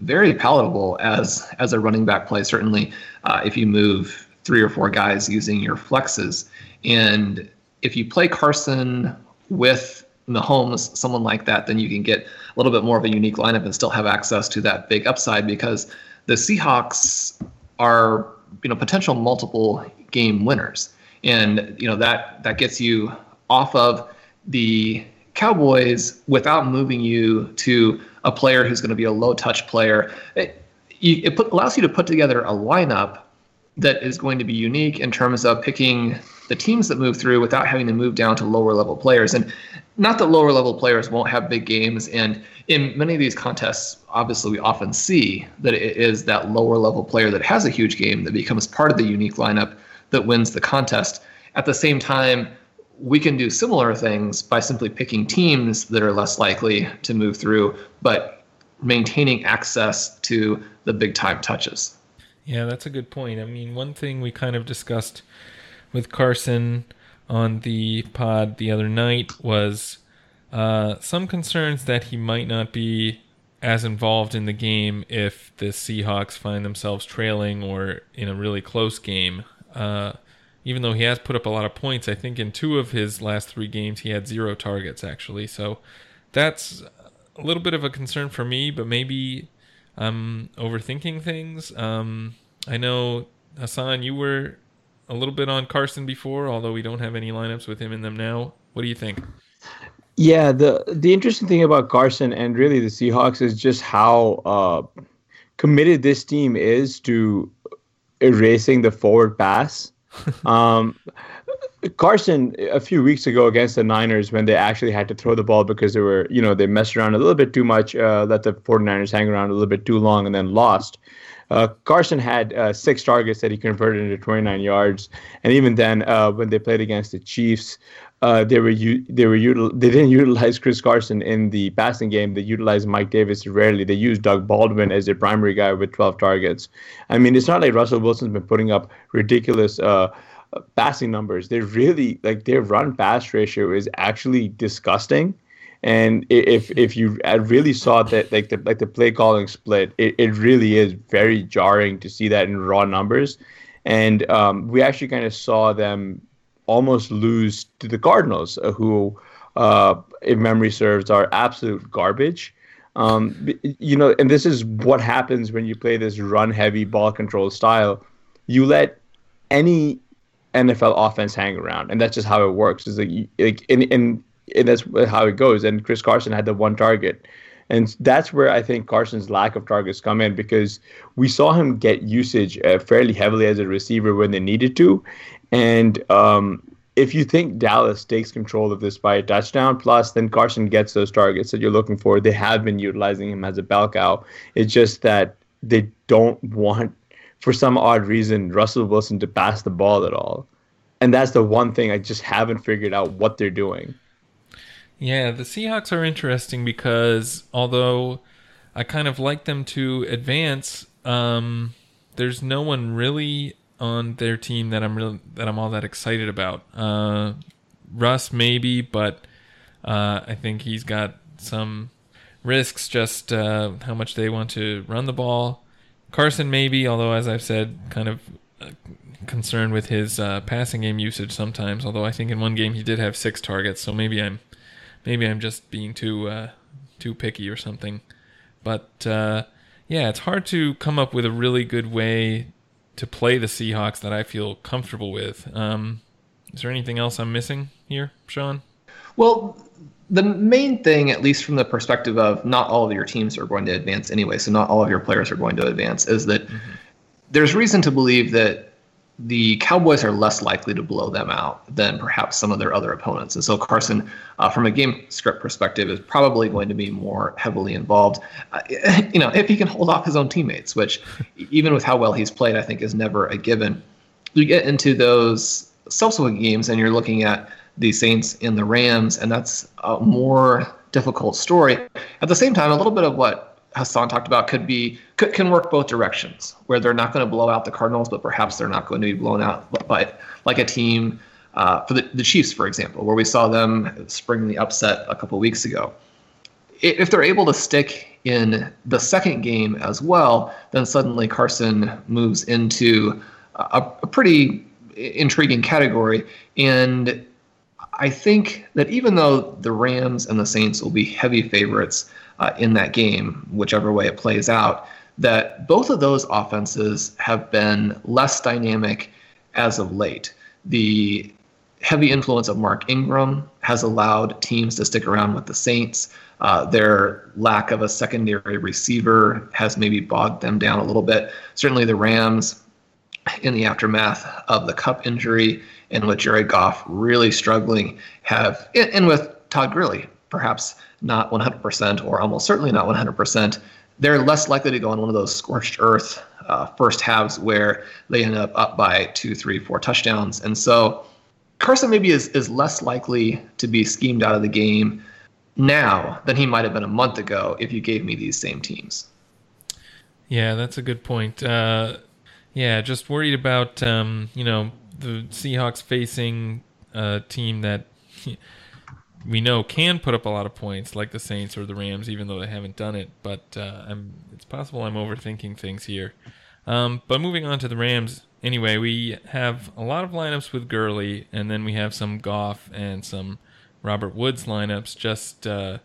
very palatable as as a running back play. Certainly, uh, if you move three or four guys using your flexes, and if you play Carson with Mahomes, someone like that, then you can get a little bit more of a unique lineup and still have access to that big upside because the Seahawks are you know potential multiple game winners, and you know that that gets you off of the Cowboys without moving you to a player who's going to be a low touch player. It, it put, allows you to put together a lineup that is going to be unique in terms of picking the teams that move through without having to move down to lower level players. And not that lower level players won't have big games. And in many of these contests, obviously, we often see that it is that lower level player that has a huge game that becomes part of the unique lineup that wins the contest. At the same time, we can do similar things by simply picking teams that are less likely to move through, but maintaining access to the big time touches. Yeah, that's a good point. I mean, one thing we kind of discussed with Carson on the pod the other night was uh, some concerns that he might not be as involved in the game if the Seahawks find themselves trailing or in a really close game. Uh, even though he has put up a lot of points, I think in two of his last three games he had zero targets actually. So that's a little bit of a concern for me, but maybe I'm overthinking things. Um, I know Hasan, you were a little bit on Carson before, although we don't have any lineups with him in them now. What do you think? Yeah, the the interesting thing about Carson and really the Seahawks is just how uh, committed this team is to erasing the forward pass. um, Carson, a few weeks ago against the Niners, when they actually had to throw the ball because they were, you know, they messed around a little bit too much, uh, let the 49ers hang around a little bit too long, and then lost. Uh, Carson had uh, six targets that he converted into 29 yards, and even then, uh, when they played against the Chiefs, uh, they were u- they were util- they didn't utilize Chris Carson in the passing game. They utilized Mike Davis rarely. They used Doug Baldwin as their primary guy with 12 targets. I mean, it's not like Russell Wilson's been putting up ridiculous uh, passing numbers. They're really like their run pass ratio is actually disgusting. And if if you really saw that like the like the play calling split, it, it really is very jarring to see that in raw numbers. And um, we actually kind of saw them almost lose to the Cardinals, uh, who, uh, if memory serves, are absolute garbage. Um, you know, and this is what happens when you play this run-heavy ball control style. You let any NFL offense hang around, and that's just how it works. Is like, like in, in, and that's how it goes. And Chris Carson had the one target. And that's where I think Carson's lack of targets come in because we saw him get usage uh, fairly heavily as a receiver when they needed to, and um, if you think Dallas takes control of this by a touchdown plus, then Carson gets those targets that you're looking for. They have been utilizing him as a bell cow. It's just that they don't want, for some odd reason, Russell Wilson to pass the ball at all. And that's the one thing I just haven't figured out what they're doing. Yeah, the Seahawks are interesting because although I kind of like them to advance, um, there's no one really on their team that I'm really that I'm all that excited about. Uh, Russ maybe, but uh, I think he's got some risks just uh, how much they want to run the ball. Carson maybe, although as I've said, kind of uh, concerned with his uh, passing game usage sometimes. Although I think in one game he did have six targets, so maybe I'm maybe I'm just being too uh, too picky or something. But yeah, it's hard to come up with a really good way to play the Seahawks that I feel comfortable with. Um, is there anything else I'm missing here, Shawn? Well, the main thing, at least from the perspective of not all of your teams are going to advance anyway, so not all of your players are going to advance, is that mm-hmm. there's reason to believe that the Cowboys are less likely to blow them out than perhaps some of their other opponents. And so Carson, uh, from a game script perspective, is probably going to be more heavily involved. Uh, you know, if he can hold off his own teammates, which even with how well he's played, I think is never a given. You get into those subsequent games, and you're looking at the Saints and the Rams, and that's a more difficult story. At the same time, a little bit of what Hasan talked about could be could, can work both directions, where they're not going to blow out the Cardinals, but perhaps they're not going to be blown out by like a team uh, for the, the Chiefs, for example, where we saw them spring the upset a couple weeks ago. If they're able to stick in the second game as well, then suddenly Carson moves into a, a pretty intriguing category. And I think that even though the Rams and the Saints will be heavy favorites, uh, in that game, whichever way it plays out, that both of those offenses have been less dynamic as of late. The heavy influence of Mark Ingram has allowed teams to stick around with the Saints. Uh, their lack of a secondary receiver has maybe bogged them down a little bit. Certainly, the Rams, in the aftermath of the Kupp injury and with Jared Goff really struggling, have, and with Todd Gurley perhaps not 100% or almost certainly not 100%, they're less likely to go on one of those scorched earth uh, first halves where they end up up by two, three, four touchdowns. And so Carson maybe is, is less likely to be schemed out of the game now than he might have been a month ago if you gave me these same teams. Yeah, that's a good point. Uh, yeah, just worried about um, you know the Seahawks facing a team that we know can put up a lot of points, like the Saints or the Rams, even though they haven't done it. But uh, it's possible I'm overthinking things here. Um, but moving on to the Rams, anyway, we have a lot of lineups with Gurley, and then we have some Goff and some Robert Woods lineups. Just uh,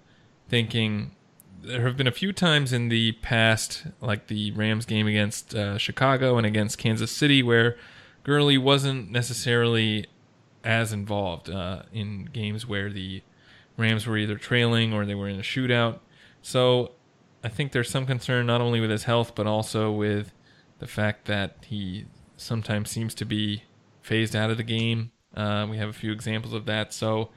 thinking, there have been a few times in the past, like the Rams game against uh, Chicago and against Kansas City, where Gurley wasn't necessarily as involved uh, in games where the Rams were either trailing or they were in a shootout. So I think there's some concern not only with his health, but also with the fact that he sometimes seems to be phased out of the game. Uh, we have a few examples of that. So,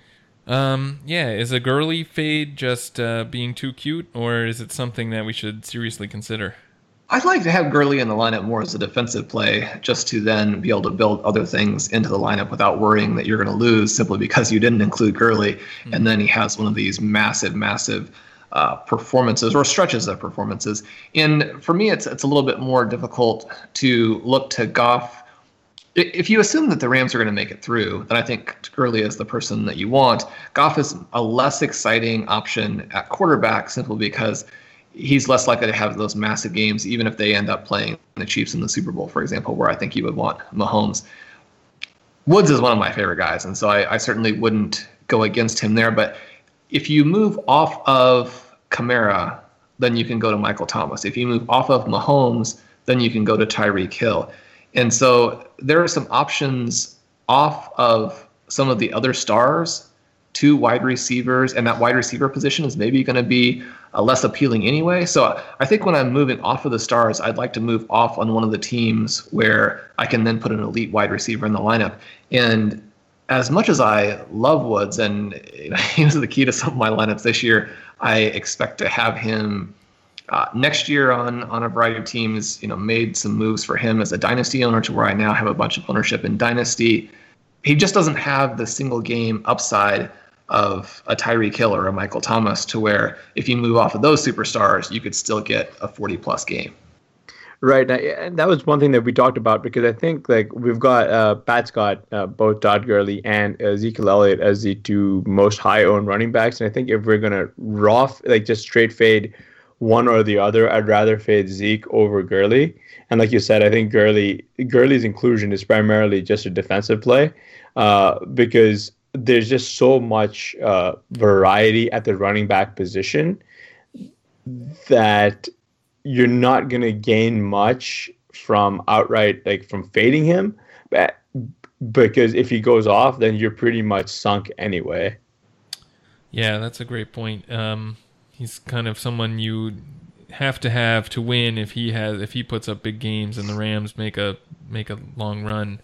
um, yeah, is a Gurley fade just uh, being too cute, or is it something that we should seriously consider? I'd like to have Gurley in the lineup more as a defensive play, just to then be able to build other things into the lineup without worrying that you're going to lose simply because you didn't include Gurley. Mm-hmm. And then he has one of these massive, massive uh, performances or stretches of performances. And for me, it's it's a little bit more difficult to look to Goff. If you assume that the Rams are going to make it through, then I think Gurley is the person that you want. Goff is a less exciting option at quarterback simply because he's less likely to have those massive games, even if they end up playing the Chiefs in the Super Bowl, for example, where I think you would want Mahomes. Woods is one of my favorite guys, and so I, I certainly wouldn't go against him there. But if you move off of Kamara, then you can go to Michael Thomas. If you move off of Mahomes, then you can go to Tyreek Hill. And so there are some options off of some of the other stars to wide receivers, and that wide receiver position is maybe going to be uh, less appealing anyway. So I think when I'm moving off of the stars, I'd like to move off on one of the teams where I can then put an elite wide receiver in the lineup. And as much as I love Woods and he was the key to some of my lineups this year, I expect to have him uh, next year on on a variety of teams. You know, made some moves for him as a dynasty owner to where I now have a bunch of ownership in dynasty. He just doesn't have the single game upside of a Tyreek Hill or a Michael Thomas to where if you move off of those superstars, you could still get a 40 plus game. Right, and that was one thing that we talked about because I think like we've got uh, Pat Scott, uh, both Todd Gurley and Ezekiel Elliott as the two most high owned running backs, and I think if we're gonna raw like just straight fade one or the other, I'd rather fade Zeke over Gurley. And like you said, I think Gurley Gurley's inclusion is primarily just a defensive play uh, because there's just so much uh, variety at the running back position that you're not going to gain much from outright like from fading him but, because if he goes off then you're pretty much sunk anyway. Yeah that's a great point. Um, he's kind of someone you have to have to win if he has if he puts up big games and the rams make a make a long run.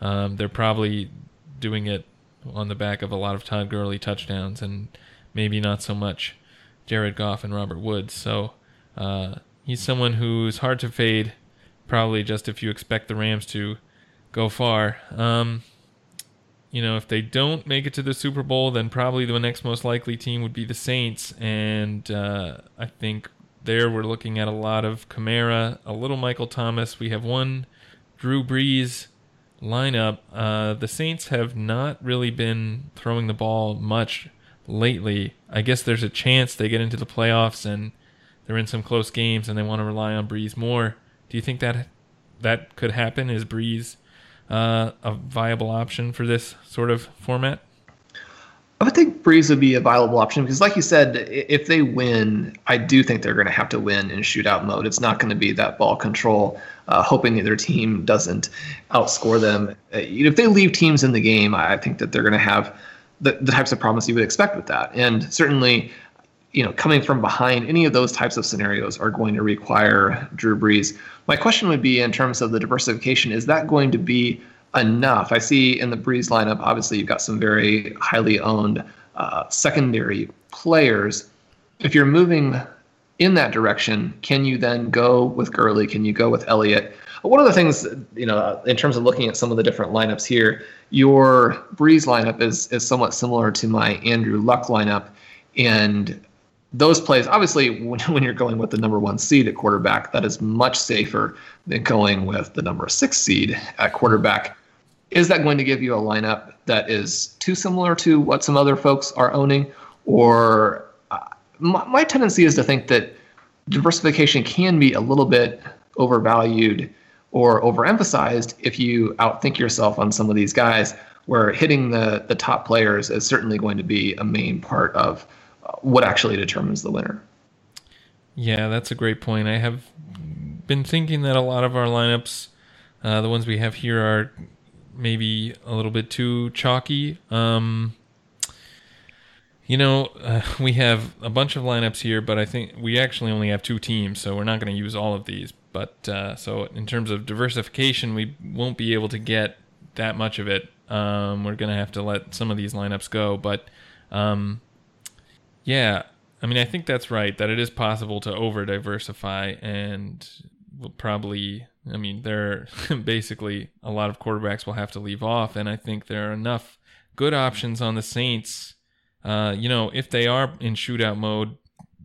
Um, they're probably doing it on the back of a lot of Todd Gurley touchdowns and maybe not so much Jared Goff and Robert Woods. So uh, he's someone who's hard to fade, probably just if you expect the Rams to go far. Um, you know, if they don't make it to the Super Bowl, then probably the next most likely team would be the Saints. And uh, I think there we're looking at a lot of Kamara, a little Michael Thomas. We have one Drew Brees lineup, uh, the Saints have not really been throwing the ball much lately. I guess there's a chance they get into the playoffs and they're in some close games and they want to rely on Brees more. Do you think that that could happen? Is Brees uh, a viable option for this sort of format? I would think Brees would be a viable option because, like you said, if they win, I do think they're going to have to win in shootout mode. It's not going to be that ball control, uh, hoping that their team doesn't outscore them. Uh, if they leave teams in the game, I think that they're going to have the, the types of problems you would expect with that. And certainly, you know, coming from behind, any of those types of scenarios are going to require Drew Brees. My question would be in terms of the diversification: Is that going to be enough. I see in the Brees lineup, obviously, you've got some very highly owned uh, secondary players. If you're moving in that direction, can you then go with Gurley? Can you go with Elliott? One of the things, you know, in terms of looking at some of the different lineups here, your Brees lineup is is somewhat similar to my Andrew Luck lineup, and those plays, obviously, when, when you're going with the number one seed at quarterback, that is much safer than going with the number six seed at quarterback. Is that going to give you a lineup that is too similar to what some other folks are owning? Or uh, my, my tendency is to think that diversification can be a little bit overvalued or overemphasized if you outthink yourself on some of these guys, where hitting the, the top players is certainly going to be a main part of what actually determines the winner. Yeah, that's a great point. I have been thinking that a lot of our lineups, uh, the ones we have here, are maybe a little bit too chalky. Um, you know, uh, we have a bunch of lineups here, but I think we actually only have two teams, so we're not going to use all of these. But uh, so in terms of diversification, we won't be able to get that much of it. Um, we're going to have to let some of these lineups go. But um, yeah, I mean, I think that's right, that it is possible to over diversify and we'll probably, I mean, there basically a lot of quarterbacks will have to leave off. And I think there are enough good options on the Saints uh, you know, if they are in shootout mode,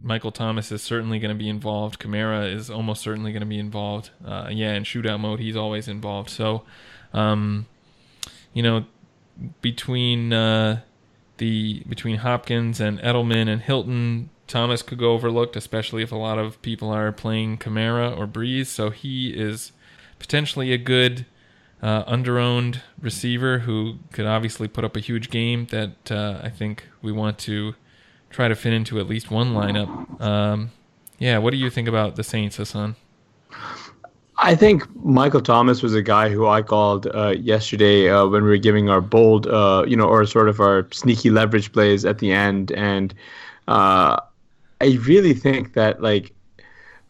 Michael Thomas is certainly going to be involved. Kamara is almost certainly going to be involved. Uh, yeah, in shootout mode, he's always involved. So, um, you know, between uh, the between Hopkins and Edelman and Hilton, Thomas could go overlooked, especially if a lot of people are playing Kamara or Brees. So he is potentially a good uh, underowned receiver who could obviously put up a huge game that uh, I think we want to try to fit into at least one lineup. Um, yeah, what do you think about the Saints, Hasan? I think Michael Thomas was a guy who I called uh, yesterday uh, when we were giving our bold, uh, you know, or sort of our sneaky leverage plays at the end, and uh, I really think that like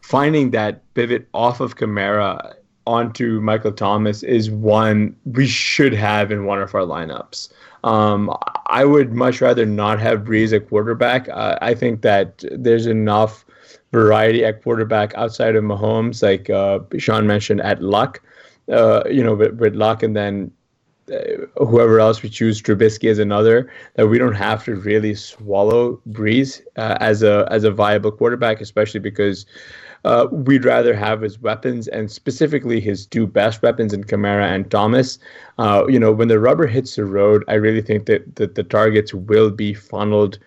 finding that pivot off of Kamara onto Michael Thomas is one we should have in one of our lineups. Um, I would much rather not have Brees at quarterback. Uh, I think that there's enough variety at quarterback outside of Mahomes, like uh, Shawn mentioned, at Luck. Uh, you know, with, with Luck and then whoever else we choose, Trubisky as another, that we don't have to really swallow Brees uh, as a as a viable quarterback, especially because uh, we'd rather have his weapons and specifically his two best weapons in Kamara and Thomas. Uh, you know, when the rubber hits the road, I really think that, that the targets will be funneled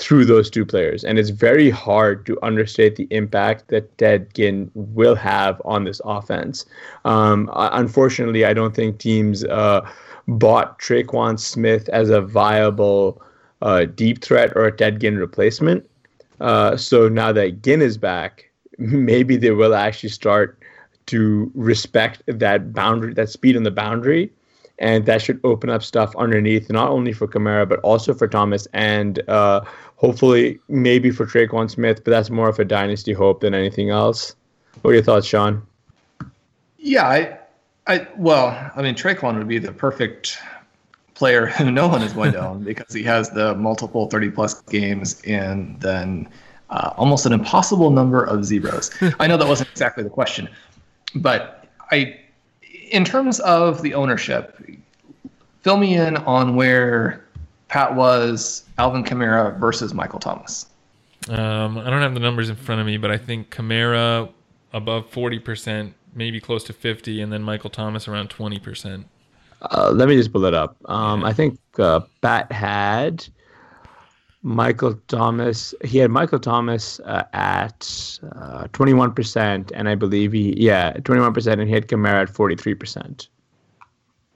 through those two players. And it's very hard to understate the impact that Ted Ginn will have on this offense. Um, unfortunately, I don't think teams uh, bought Tre'Quan Smith as a viable uh, deep threat or a Ted Ginn replacement. Uh, so now that Ginn is back, maybe they will actually start to respect that boundary, that speed on the boundary, and that should open up stuff underneath, not only for Kamara but also for Thomas, and uh, hopefully maybe for Tre'Quan Smith. But that's more of a dynasty hope than anything else. What are your thoughts, Shawn? Yeah, I, I well, I mean Tre'Quan would be the perfect player who no one is going to own because he has the multiple 30 plus games and then uh, almost an impossible number of zeros. I know that wasn't exactly the question, but I, in terms of the ownership, fill me in on where Pat was Alvin Kamara versus Michael Thomas. Um, I don't have the numbers in front of me, but I think Kamara above forty percent, maybe close to fifty, and then Michael Thomas around twenty percent. Uh, let me just pull it up. Um, yeah. I think uh, Pat had Michael Thomas. He had Michael Thomas uh, at uh, twenty one percent, and I believe he yeah twenty one percent, and he had Kamara at forty three percent.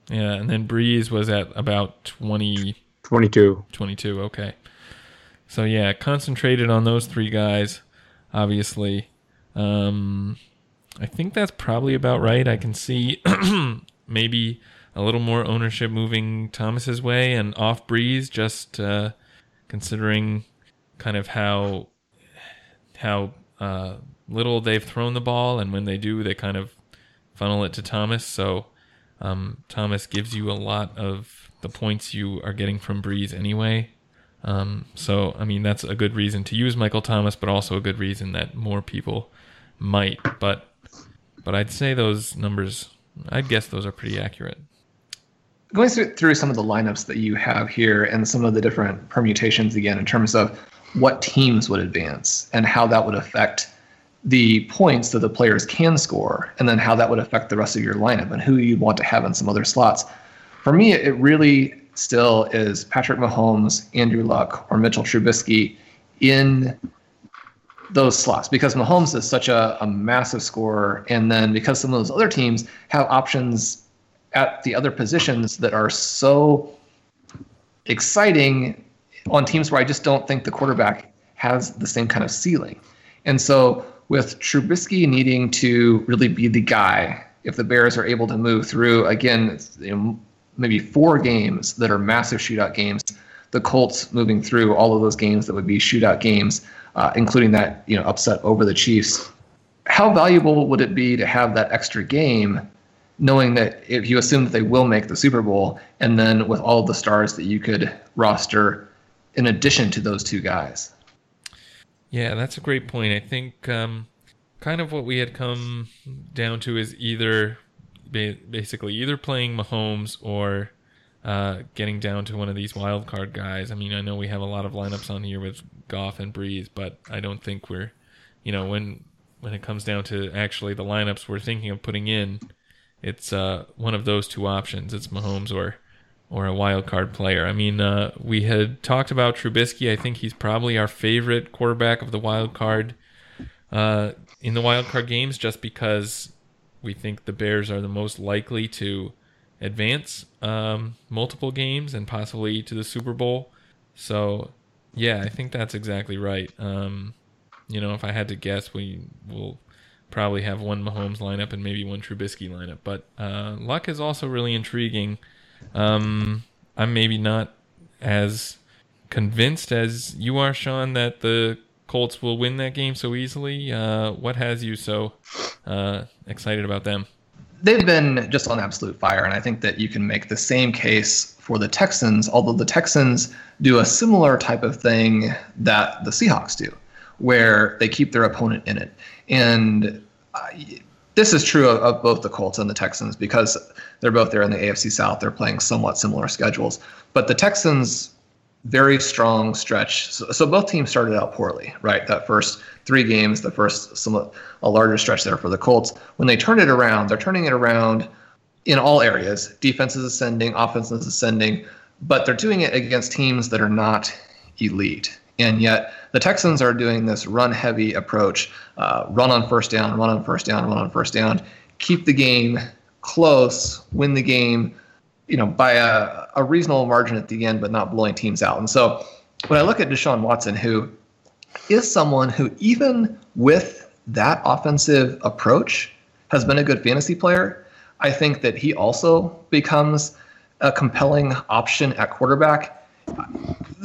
Yeah, and then Brees was at about 20, 22. 22, okay. So yeah, concentrated on those three guys, obviously. Um, I think that's probably about right. I can see maybe a little more ownership moving Thomas's way and off Brees just. Uh, considering kind of how how uh, little they've thrown the ball, and when they do, they kind of funnel it to Thomas. So um, Thomas gives you a lot of the points you are getting from Brees anyway. Um, so I mean that's a good reason to use Michael Thomas, but also a good reason that more people might. But but I'd say those numbers, I'd guess those are pretty accurate going through some of the lineups that you have here and some of the different permutations again in terms of what teams would advance and how that would affect the points that the players can score and then how that would affect the rest of your lineup and who you'd want to have in some other slots. For me, it really still is Patrick Mahomes, Andrew Luck, or Mitchell Trubisky in those slots because Mahomes is such a, a massive scorer. And then because some of those other teams have options at the other positions that are so exciting on teams where I just don't think the quarterback has the same kind of ceiling. And so with Trubisky needing to really be the guy, if the Bears are able to move through again, you know, maybe four games that are massive shootout games, the Colts moving through all of those games that would be shootout games, uh, including that you know upset over the Chiefs. How valuable would it be to have that extra game, knowing that if you assume that they will make the Super Bowl, and then with all the stars that you could roster in addition to those two guys? Yeah, that's a great point. I think um, kind of what we had come down to is either basically either playing Mahomes or uh, getting down to one of these wild card guys. I mean, I know we have a lot of lineups on here with Goff and Brees, but I don't think we're, you know, when when it comes down to actually the lineups we're thinking of putting in, it's uh, one of those two options. It's Mahomes or or a wild card player. I mean, uh, we had talked about Trubisky. I think he's probably our favorite quarterback of the wild card uh, in the wild card games, just because we think the Bears are the most likely to advance um, multiple games and possibly to the Super Bowl. So, yeah, I think that's exactly right. Um, you know, if I had to guess, we will probably have one Mahomes lineup and maybe one Trubisky lineup. But uh, Luck is also really intriguing. Um, I'm maybe not as convinced as you are, Shawn, that the Colts will win that game so easily. Uh, what has you so uh, excited about them? They've been just on absolute fire, and I think that you can make the same case for the Texans, although the Texans do a similar type of thing that the Seahawks do, where they keep their opponent in it. And uh, this is true of, of, both the Colts and the Texans because they're both there in the AFC South. They're playing somewhat similar schedules. But the Texans, very strong stretch. So, so both teams started out poorly, right? That first three games, the first somewhat a larger stretch there for the Colts. When they turn it around, they're turning it around in all areas. Defense is ascending, offense is ascending, but they're doing it against teams that are not elite. And yet the Texans are doing this run heavy approach, uh, run on first down, run on first down, run on first down, keep the game close, win the game, you know, by a, a reasonable margin at the end, but not blowing teams out. And so when I look at Deshaun Watson, who is someone who, even with that offensive approach, has been a good fantasy player, I think that he also becomes a compelling option at quarterback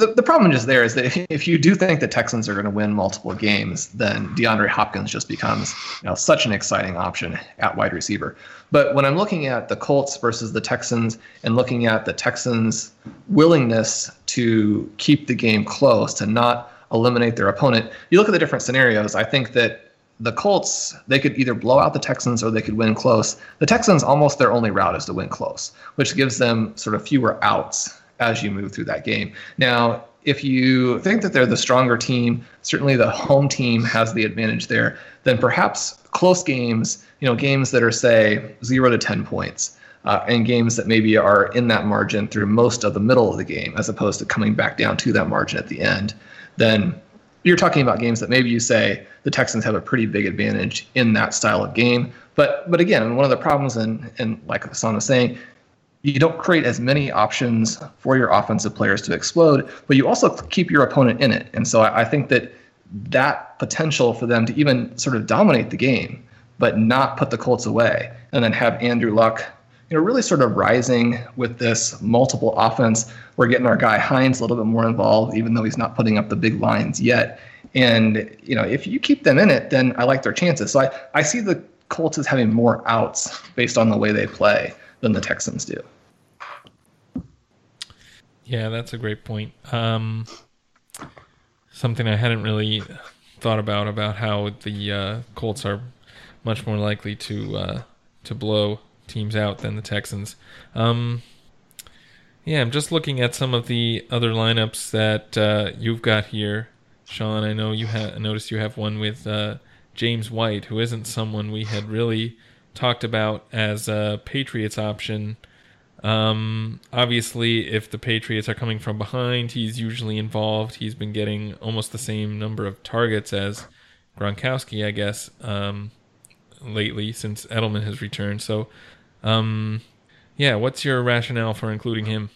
the, the problem just there is that if, if you do think the Texans are going to win multiple games, then DeAndre Hopkins just becomes you know such an exciting option at wide receiver. But when I'm looking at the Colts versus the Texans and looking at the Texans' willingness to keep the game close, to not eliminate their opponent, you look at the different scenarios. I think that the Colts, they could either blow out the Texans or they could win close. The Texans, almost their only route is to win close, which gives them sort of fewer outs as you move through that game. Now, if you think that they're the stronger team, certainly the home team has the advantage there, then perhaps close games, you know, games that are, say, zero to 10 points, uh, and games that maybe are in that margin through most of the middle of the game, as opposed to coming back down to that margin at the end, then you're talking about games that maybe you say the Texans have a pretty big advantage in that style of game. But but again, one of the problems, and and like Hasan was saying, you don't create as many options for your offensive players to explode, but you also keep your opponent in it. And so I, I think that that potential for them to even sort of dominate the game, but not put the Colts away, and then have Andrew Luck, you know, really sort of rising with this multiple offense. We're getting our guy Hines a little bit more involved, even though he's not putting up the big lines yet. And you know, if you keep them in it, then I like their chances. So I, I see the Colts as having more outs based on the way they play than the Texans do. Yeah, that's a great point. Um, something I hadn't really thought about about how the uh, Colts are much more likely to uh, to blow teams out than the Texans. Um, yeah, I'm just looking at some of the other lineups that uh, you've got here, Shawn. I know you have noticed you have one with uh, James White, who isn't someone we had really talked about as a Patriots option. Um, obviously, if the Patriots are coming from behind, he's usually involved. He's been getting almost the same number of targets as Gronkowski, I guess, um, lately since Edelman has returned. So, um, yeah, what's your rationale for including him?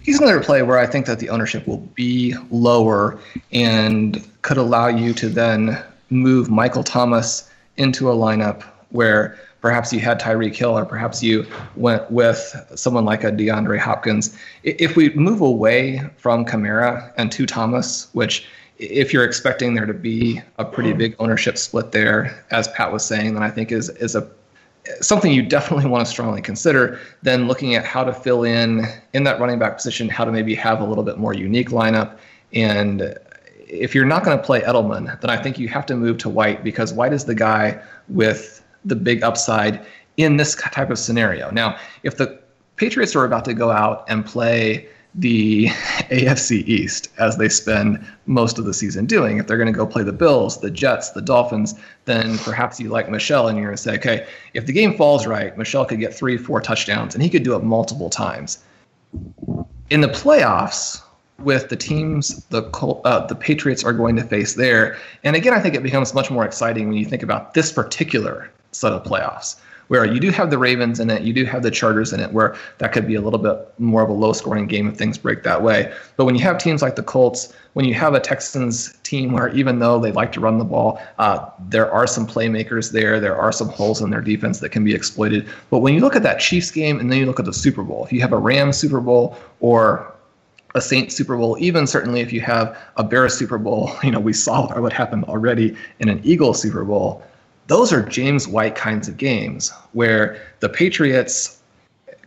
He's another play where I think that the ownership will be lower and could allow you to then move Michael Thomas into a lineup where perhaps you had Tyreek Hill or perhaps you went with someone like a DeAndre Hopkins. If we move away from Kamara and to Thomas, which if you're expecting there to be a pretty big ownership split there, as Pat was saying, then I think is is a something you definitely want to strongly consider. Then looking at how to fill in in that running back position, how to maybe have a little bit more unique lineup, and if you're not going to play Edelman, then I think you have to move to White because White is the guy with the big upside in this type of scenario. Now, if the Patriots are about to go out and play the AFC East as they spend most of the season doing. If they're going to go play the Bills, the Jets, the Dolphins, then perhaps you like Michel and you're going to say, okay, if the game falls right, Michel could get three, four touchdowns, and he could do it multiple times. In the playoffs, with the teams the uh, the Patriots are going to face there, and again, I think it becomes much more exciting when you think about this particular set of playoffs where you do have the Ravens in it, you do have the Chargers in it, where that could be a little bit more of a low scoring game if things break that way. But when you have teams like the Colts, when you have a Texans team where even though they like to run the ball, uh, there are some playmakers there, there are some holes in their defense that can be exploited. But when you look at that Chiefs game and then you look at the Super Bowl, if you have a Rams Super Bowl or a Saints Super Bowl, even certainly if you have a Bears Super Bowl, you know, we saw what happened already in an Eagles Super Bowl those are James White kinds of games where the Patriots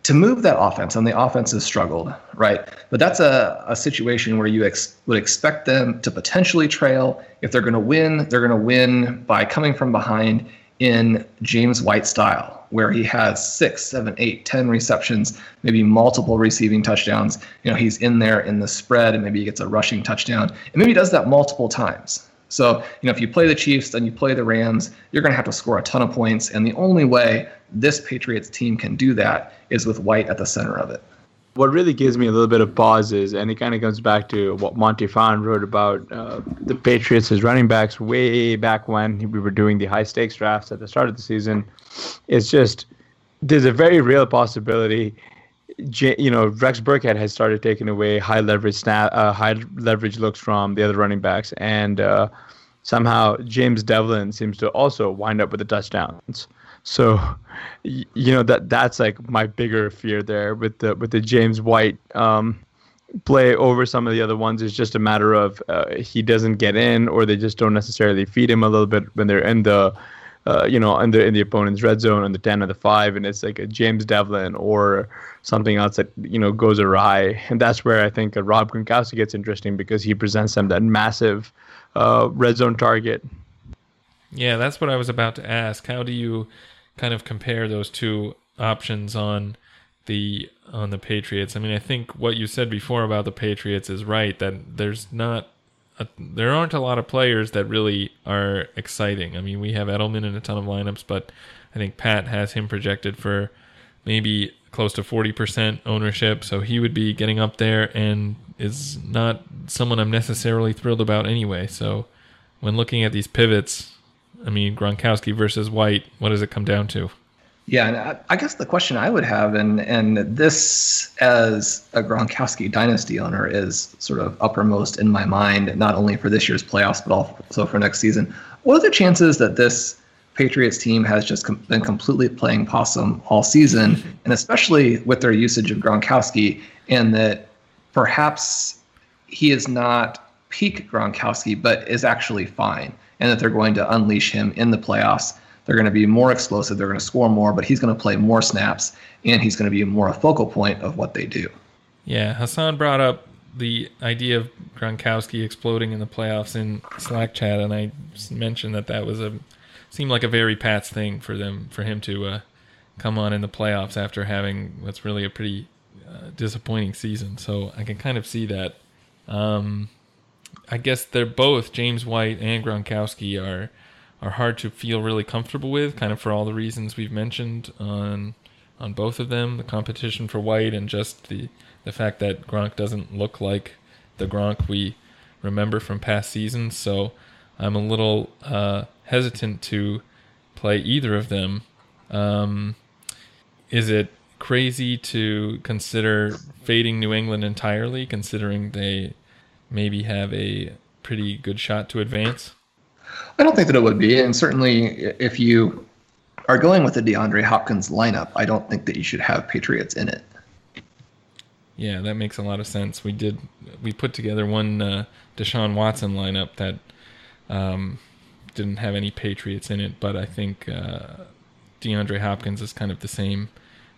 to move that offense, and the offense has struggled, right? But that's a, a situation where you ex- would expect them to potentially trail. If they're going to win, they're going to win by coming from behind in James White style, where he has six, seven, eight, ten receptions, maybe multiple receiving touchdowns. You know, he's in there in the spread, and maybe he gets a rushing touchdown, and maybe he does that multiple times. So, you know, if you play the Chiefs, then you play the Rams, you're going to have to score a ton of points. And the only way this Patriots team can do that is with White at the center of it. What really gives me a little bit of pause is, and it kind of comes back to what Monty Phan wrote about uh, the Patriots as running backs way back when we were doing the high stakes drafts at the start of the season. It's just, there's a very real possibility you know, Rex Burkhead has started taking away high leverage snap, uh, high leverage looks from the other running backs, and uh, somehow James Develin seems to also wind up with the touchdowns. So, you know that that's like my bigger fear there with the with the James White um, play over some of the other ones is just a matter of uh, he doesn't get in, or they just don't necessarily feed him a little bit when they're in the uh, you know, in the in the opponent's red zone on the ten or the five, and it's like a James Develin or something else that you know goes awry, and that's where I think uh, Rob Gronkowski gets interesting because he presents them that massive uh, red zone target. Yeah, that's what I was about to ask. How do you kind of compare those two options on the on the Patriots? I mean, I think what you said before about the Patriots is right that there's not a, there aren't a lot of players that really are exciting. I mean, we have Edelman in a ton of lineups, but I think Pat has him projected for maybe close to 40% ownership, so he would be getting up there and is not someone I'm necessarily thrilled about anyway. So when looking at these pivots, I mean, Gronkowski versus White, what does it come down to? Yeah, and I, guess the question I would have, and and this as a Gronkowski dynasty owner is sort of uppermost in my mind, not only for this year's playoffs but also for next season. What are the chances that this Patriots team has just com- been completely playing possum all season, and especially with their usage of Gronkowski, and that perhaps he is not peak Gronkowski, but is actually fine, and that they're going to unleash him in the playoffs they're going to be more explosive. They're going to score more, but he's going to play more snaps, and he's going to be more a focal point of what they do. Yeah, Hasan brought up the idea of Gronkowski exploding in the playoffs in Slack chat, and I mentioned that that was a seemed like a very Pats thing for them for him to uh, come on in the playoffs after having what's really a pretty uh, disappointing season. So I can kind of see that. Um, I guess they're both James White and Gronkowski are are hard to feel really comfortable with, kind of for all the reasons we've mentioned on on both of them. The competition for White and just the the fact that Gronk doesn't look like the Gronk we remember from past seasons. So I'm a little uh, hesitant to play either of them. Um, is it crazy to consider fading New England entirely, considering they maybe have a pretty good shot to advance? I don't think that it would be, and certainly if you are going with the DeAndre Hopkins lineup, I don't think that you should have Patriots in it. Yeah, that makes a lot of sense. We did we put together one uh, Deshaun Watson lineup that um, didn't have any Patriots in it, but I think uh, DeAndre Hopkins is kind of the same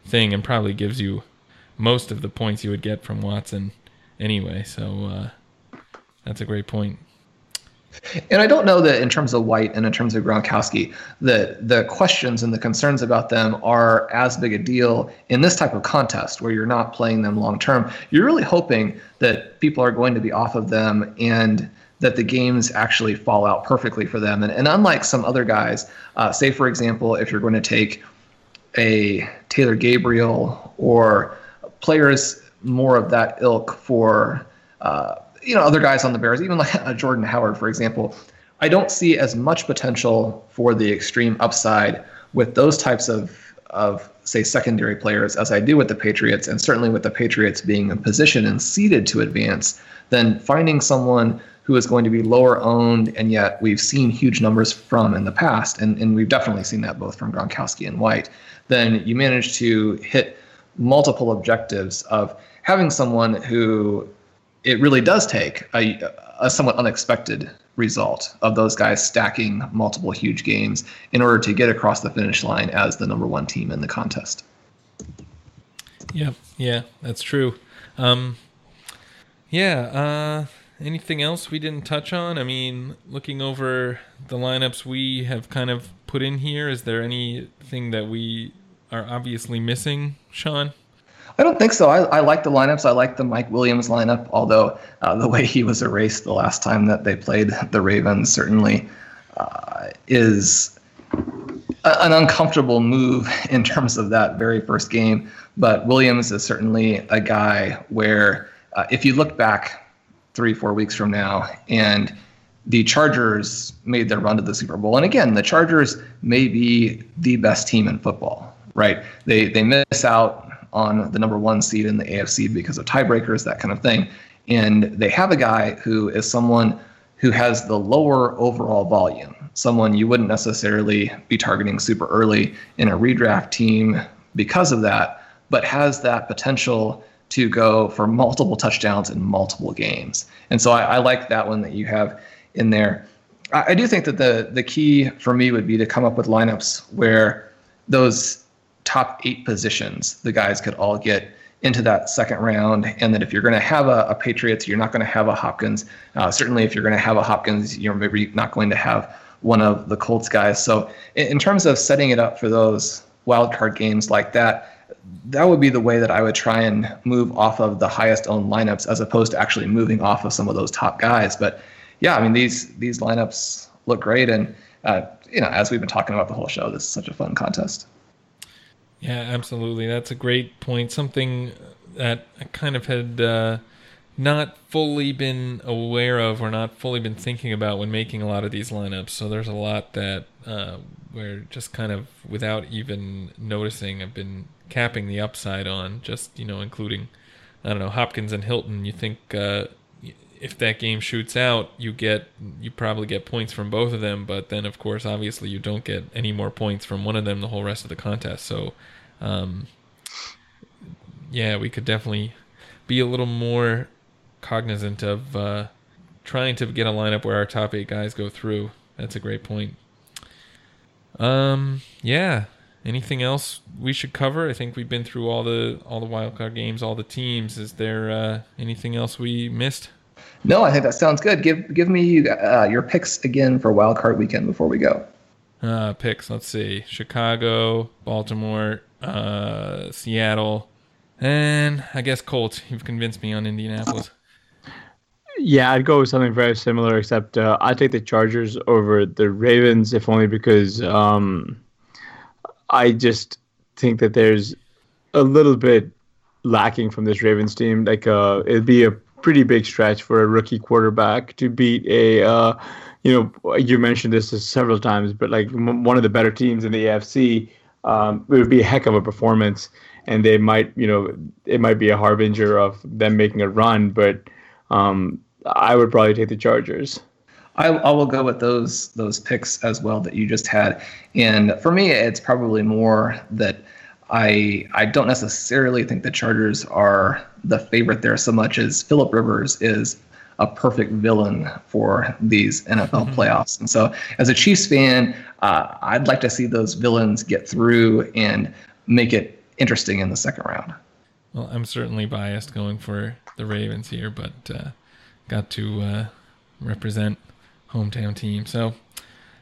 thing and probably gives you most of the points you would get from Watson anyway. So uh, that's a great point. And I don't know that in terms of White and in terms of Gronkowski, that the questions and the concerns about them are as big a deal in this type of contest where you're not playing them long term. You're really hoping that people are going to be off of them and that the games actually fall out perfectly for them. And, and unlike some other guys, uh, say for example, if you're going to take a Taylor Gabriel or players more of that ilk for uh, you know other guys on the Bears, even like uh, Jordan Howard, for example. I don't see as much potential for the extreme upside with those types of of say secondary players as I do with the Patriots, and certainly with the Patriots being in position and seeded to advance, than finding someone who is going to be lower owned and yet we've seen huge numbers from in the past, and, and we've definitely seen that both from Gronkowski and White, then you manage to hit multiple objectives of having someone who it really does take a, a somewhat unexpected result of those guys stacking multiple huge games in order to get across the finish line as the number one team in the contest. Yeah, yeah, that's true. Um, yeah, uh, anything else we didn't touch on? I mean, looking over the lineups we have kind of put in here, is there anything that we are obviously missing, Shawn? I don't think so. I, I like the lineups. I like the Mike Williams lineup, although uh, the way he was erased the last time that they played the Ravens certainly uh, is a, an uncomfortable move in terms of that very first game. But Williams is certainly a guy where, uh, if you look back three, four weeks from now, and the Chargers made their run to the Super Bowl, and again, the Chargers may be the best team in football right? They they miss out on the number one seed in the AFC because of tiebreakers, that kind of thing. And they have a guy who is someone who has the lower overall volume, someone you wouldn't necessarily be targeting super early in a redraft team because of that, but has that potential to go for multiple touchdowns in multiple games. And so I, I like that one that you have in there. I, I do think that the the key for me would be to come up with lineups where those top eight positions, the guys could all get into that second round. And that if you're going to have a, a, Patriots, you're not going to have a Hopkins. Uh, certainly, if you're going to have a Hopkins, you're maybe not going to have one of the Colts guys. So, in, in terms of setting it up for those wild card games like that, that would be the way that I would try and move off of the highest owned lineups as opposed to actually moving off of some of those top guys. But yeah, I mean these these lineups look great, and uh, you know as we've been talking about the whole show, this is such a fun contest. Yeah, absolutely. That's a great point. Something that I kind of had uh, not fully been aware of or not fully been thinking about when making a lot of these lineups. So there's a lot that uh, we're just kind of without even noticing. I've been capping the upside on, just you know, including I don't know Hopkins and Hilton. You think uh, if that game shoots out, you get you probably get points from both of them, but then of course, obviously, you don't get any more points from one of them the whole rest of the contest. So, um, yeah, we could definitely be a little more cognizant of uh, trying to get a lineup where our top eight guys go through. That's a great point. Um, yeah. Anything else we should cover? I think we've been through all the all the wildcard games, all the teams. Is there uh, anything else we missed? No, I think that sounds good. Give give me uh, your picks again for Wild Card Weekend before we go. Uh, picks. Let's see: Chicago, Baltimore, uh, Seattle, and I guess Colts. You've convinced me on Indianapolis. Yeah, I'd go with something very similar, except uh, I take the Chargers over the Ravens, if only because um, I just think that there's a little bit lacking from this Ravens team. Like, uh, it'd be a pretty big stretch for a rookie quarterback to beat a, uh, you know, you mentioned this several times, but like m- one of the better teams in the AFC. Um, it would be a heck of a performance, and they might, you know, it might be a harbinger of them making a run. But um, I would probably take the Chargers. I, I will go with those those picks as well that you just had. And for me, it's probably more that I I don't necessarily think the Chargers are the favorite there so much as Philip Rivers is a perfect villain for these NFL mm-hmm. playoffs. And so, as a Chiefs fan, uh, I'd like to see those villains get through and make it interesting in the second round. Well, I'm certainly biased going for the Ravens here, but uh, got to uh, represent hometown team. So,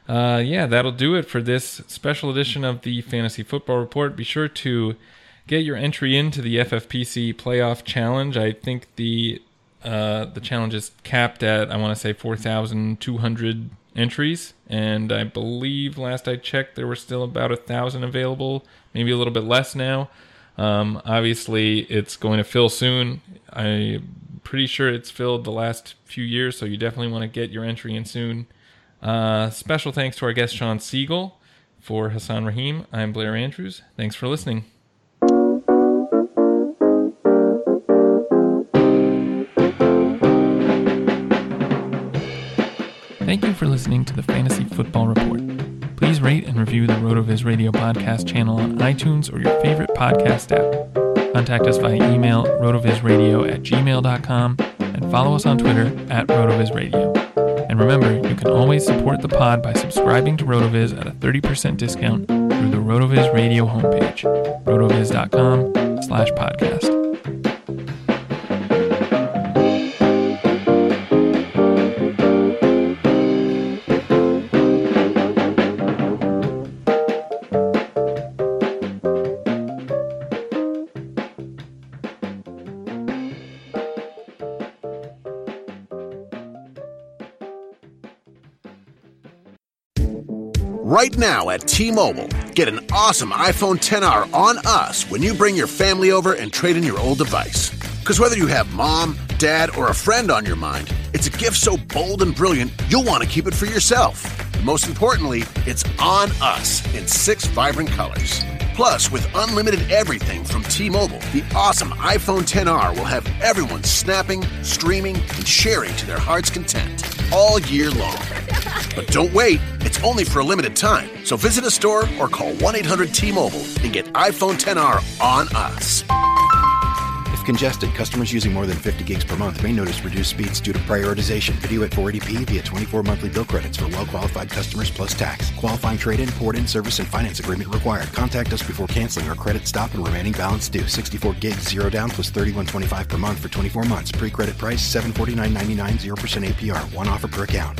uh, yeah, that'll do it for this special edition of the Fantasy Football Report. Be sure to get your entry into the FFPC Playoff Challenge. I think the uh, the challenge is capped at I want to say 4,200 entries, and I believe last I checked there were still about a thousand available, maybe a little bit less now. Um, obviously, it's going to fill soon. I'm pretty sure it's filled the last few years, so you definitely want to get your entry in soon. Uh, special thanks to our guest Shawn Siegele. for Hasan Rahim. I'm Blair Andrews. Thanks for listening. Thank you for listening to the Fantasy Football Report. Please rate and review the RotoViz Radio podcast channel on iTunes or your favorite podcast app. Contact us via email, rotovizradio at gmail.com, and follow us on Twitter at rotovizradio. And remember, you can always support the pod by subscribing to RotoViz at a 30% discount through the RotoViz Radio homepage, rotoviz.com slash podcast. At T Mobile, get an awesome iPhone 10R on us when you bring your family over and trade in your old device. Because whether you have mom, dad, or a friend on your mind, it's a gift so bold and brilliant, you'll want to keep it for yourself. Most importantly, it's on us in six vibrant colors. Plus, with unlimited everything from T Mobile, the awesome iPhone 10R will have everyone snapping, streaming, and sharing to their heart's content all year long. But don't wait, it's only for a limited time. So visit a store or call 1 800 T Mobile and get iPhone 10R on us. If congested, customers using more than 50 gigs per month may notice reduced speeds due to prioritization. Video at 480p via 24 monthly bill credits for well qualified customers plus tax. Qualifying trade in, port in, service, and finance agreement required. Contact us before canceling or credit stop and remaining balance due. 64 gigs, zero down plus 31.25 per month for 24 months. Pre credit price 749.99, 0% APR. One offer per account.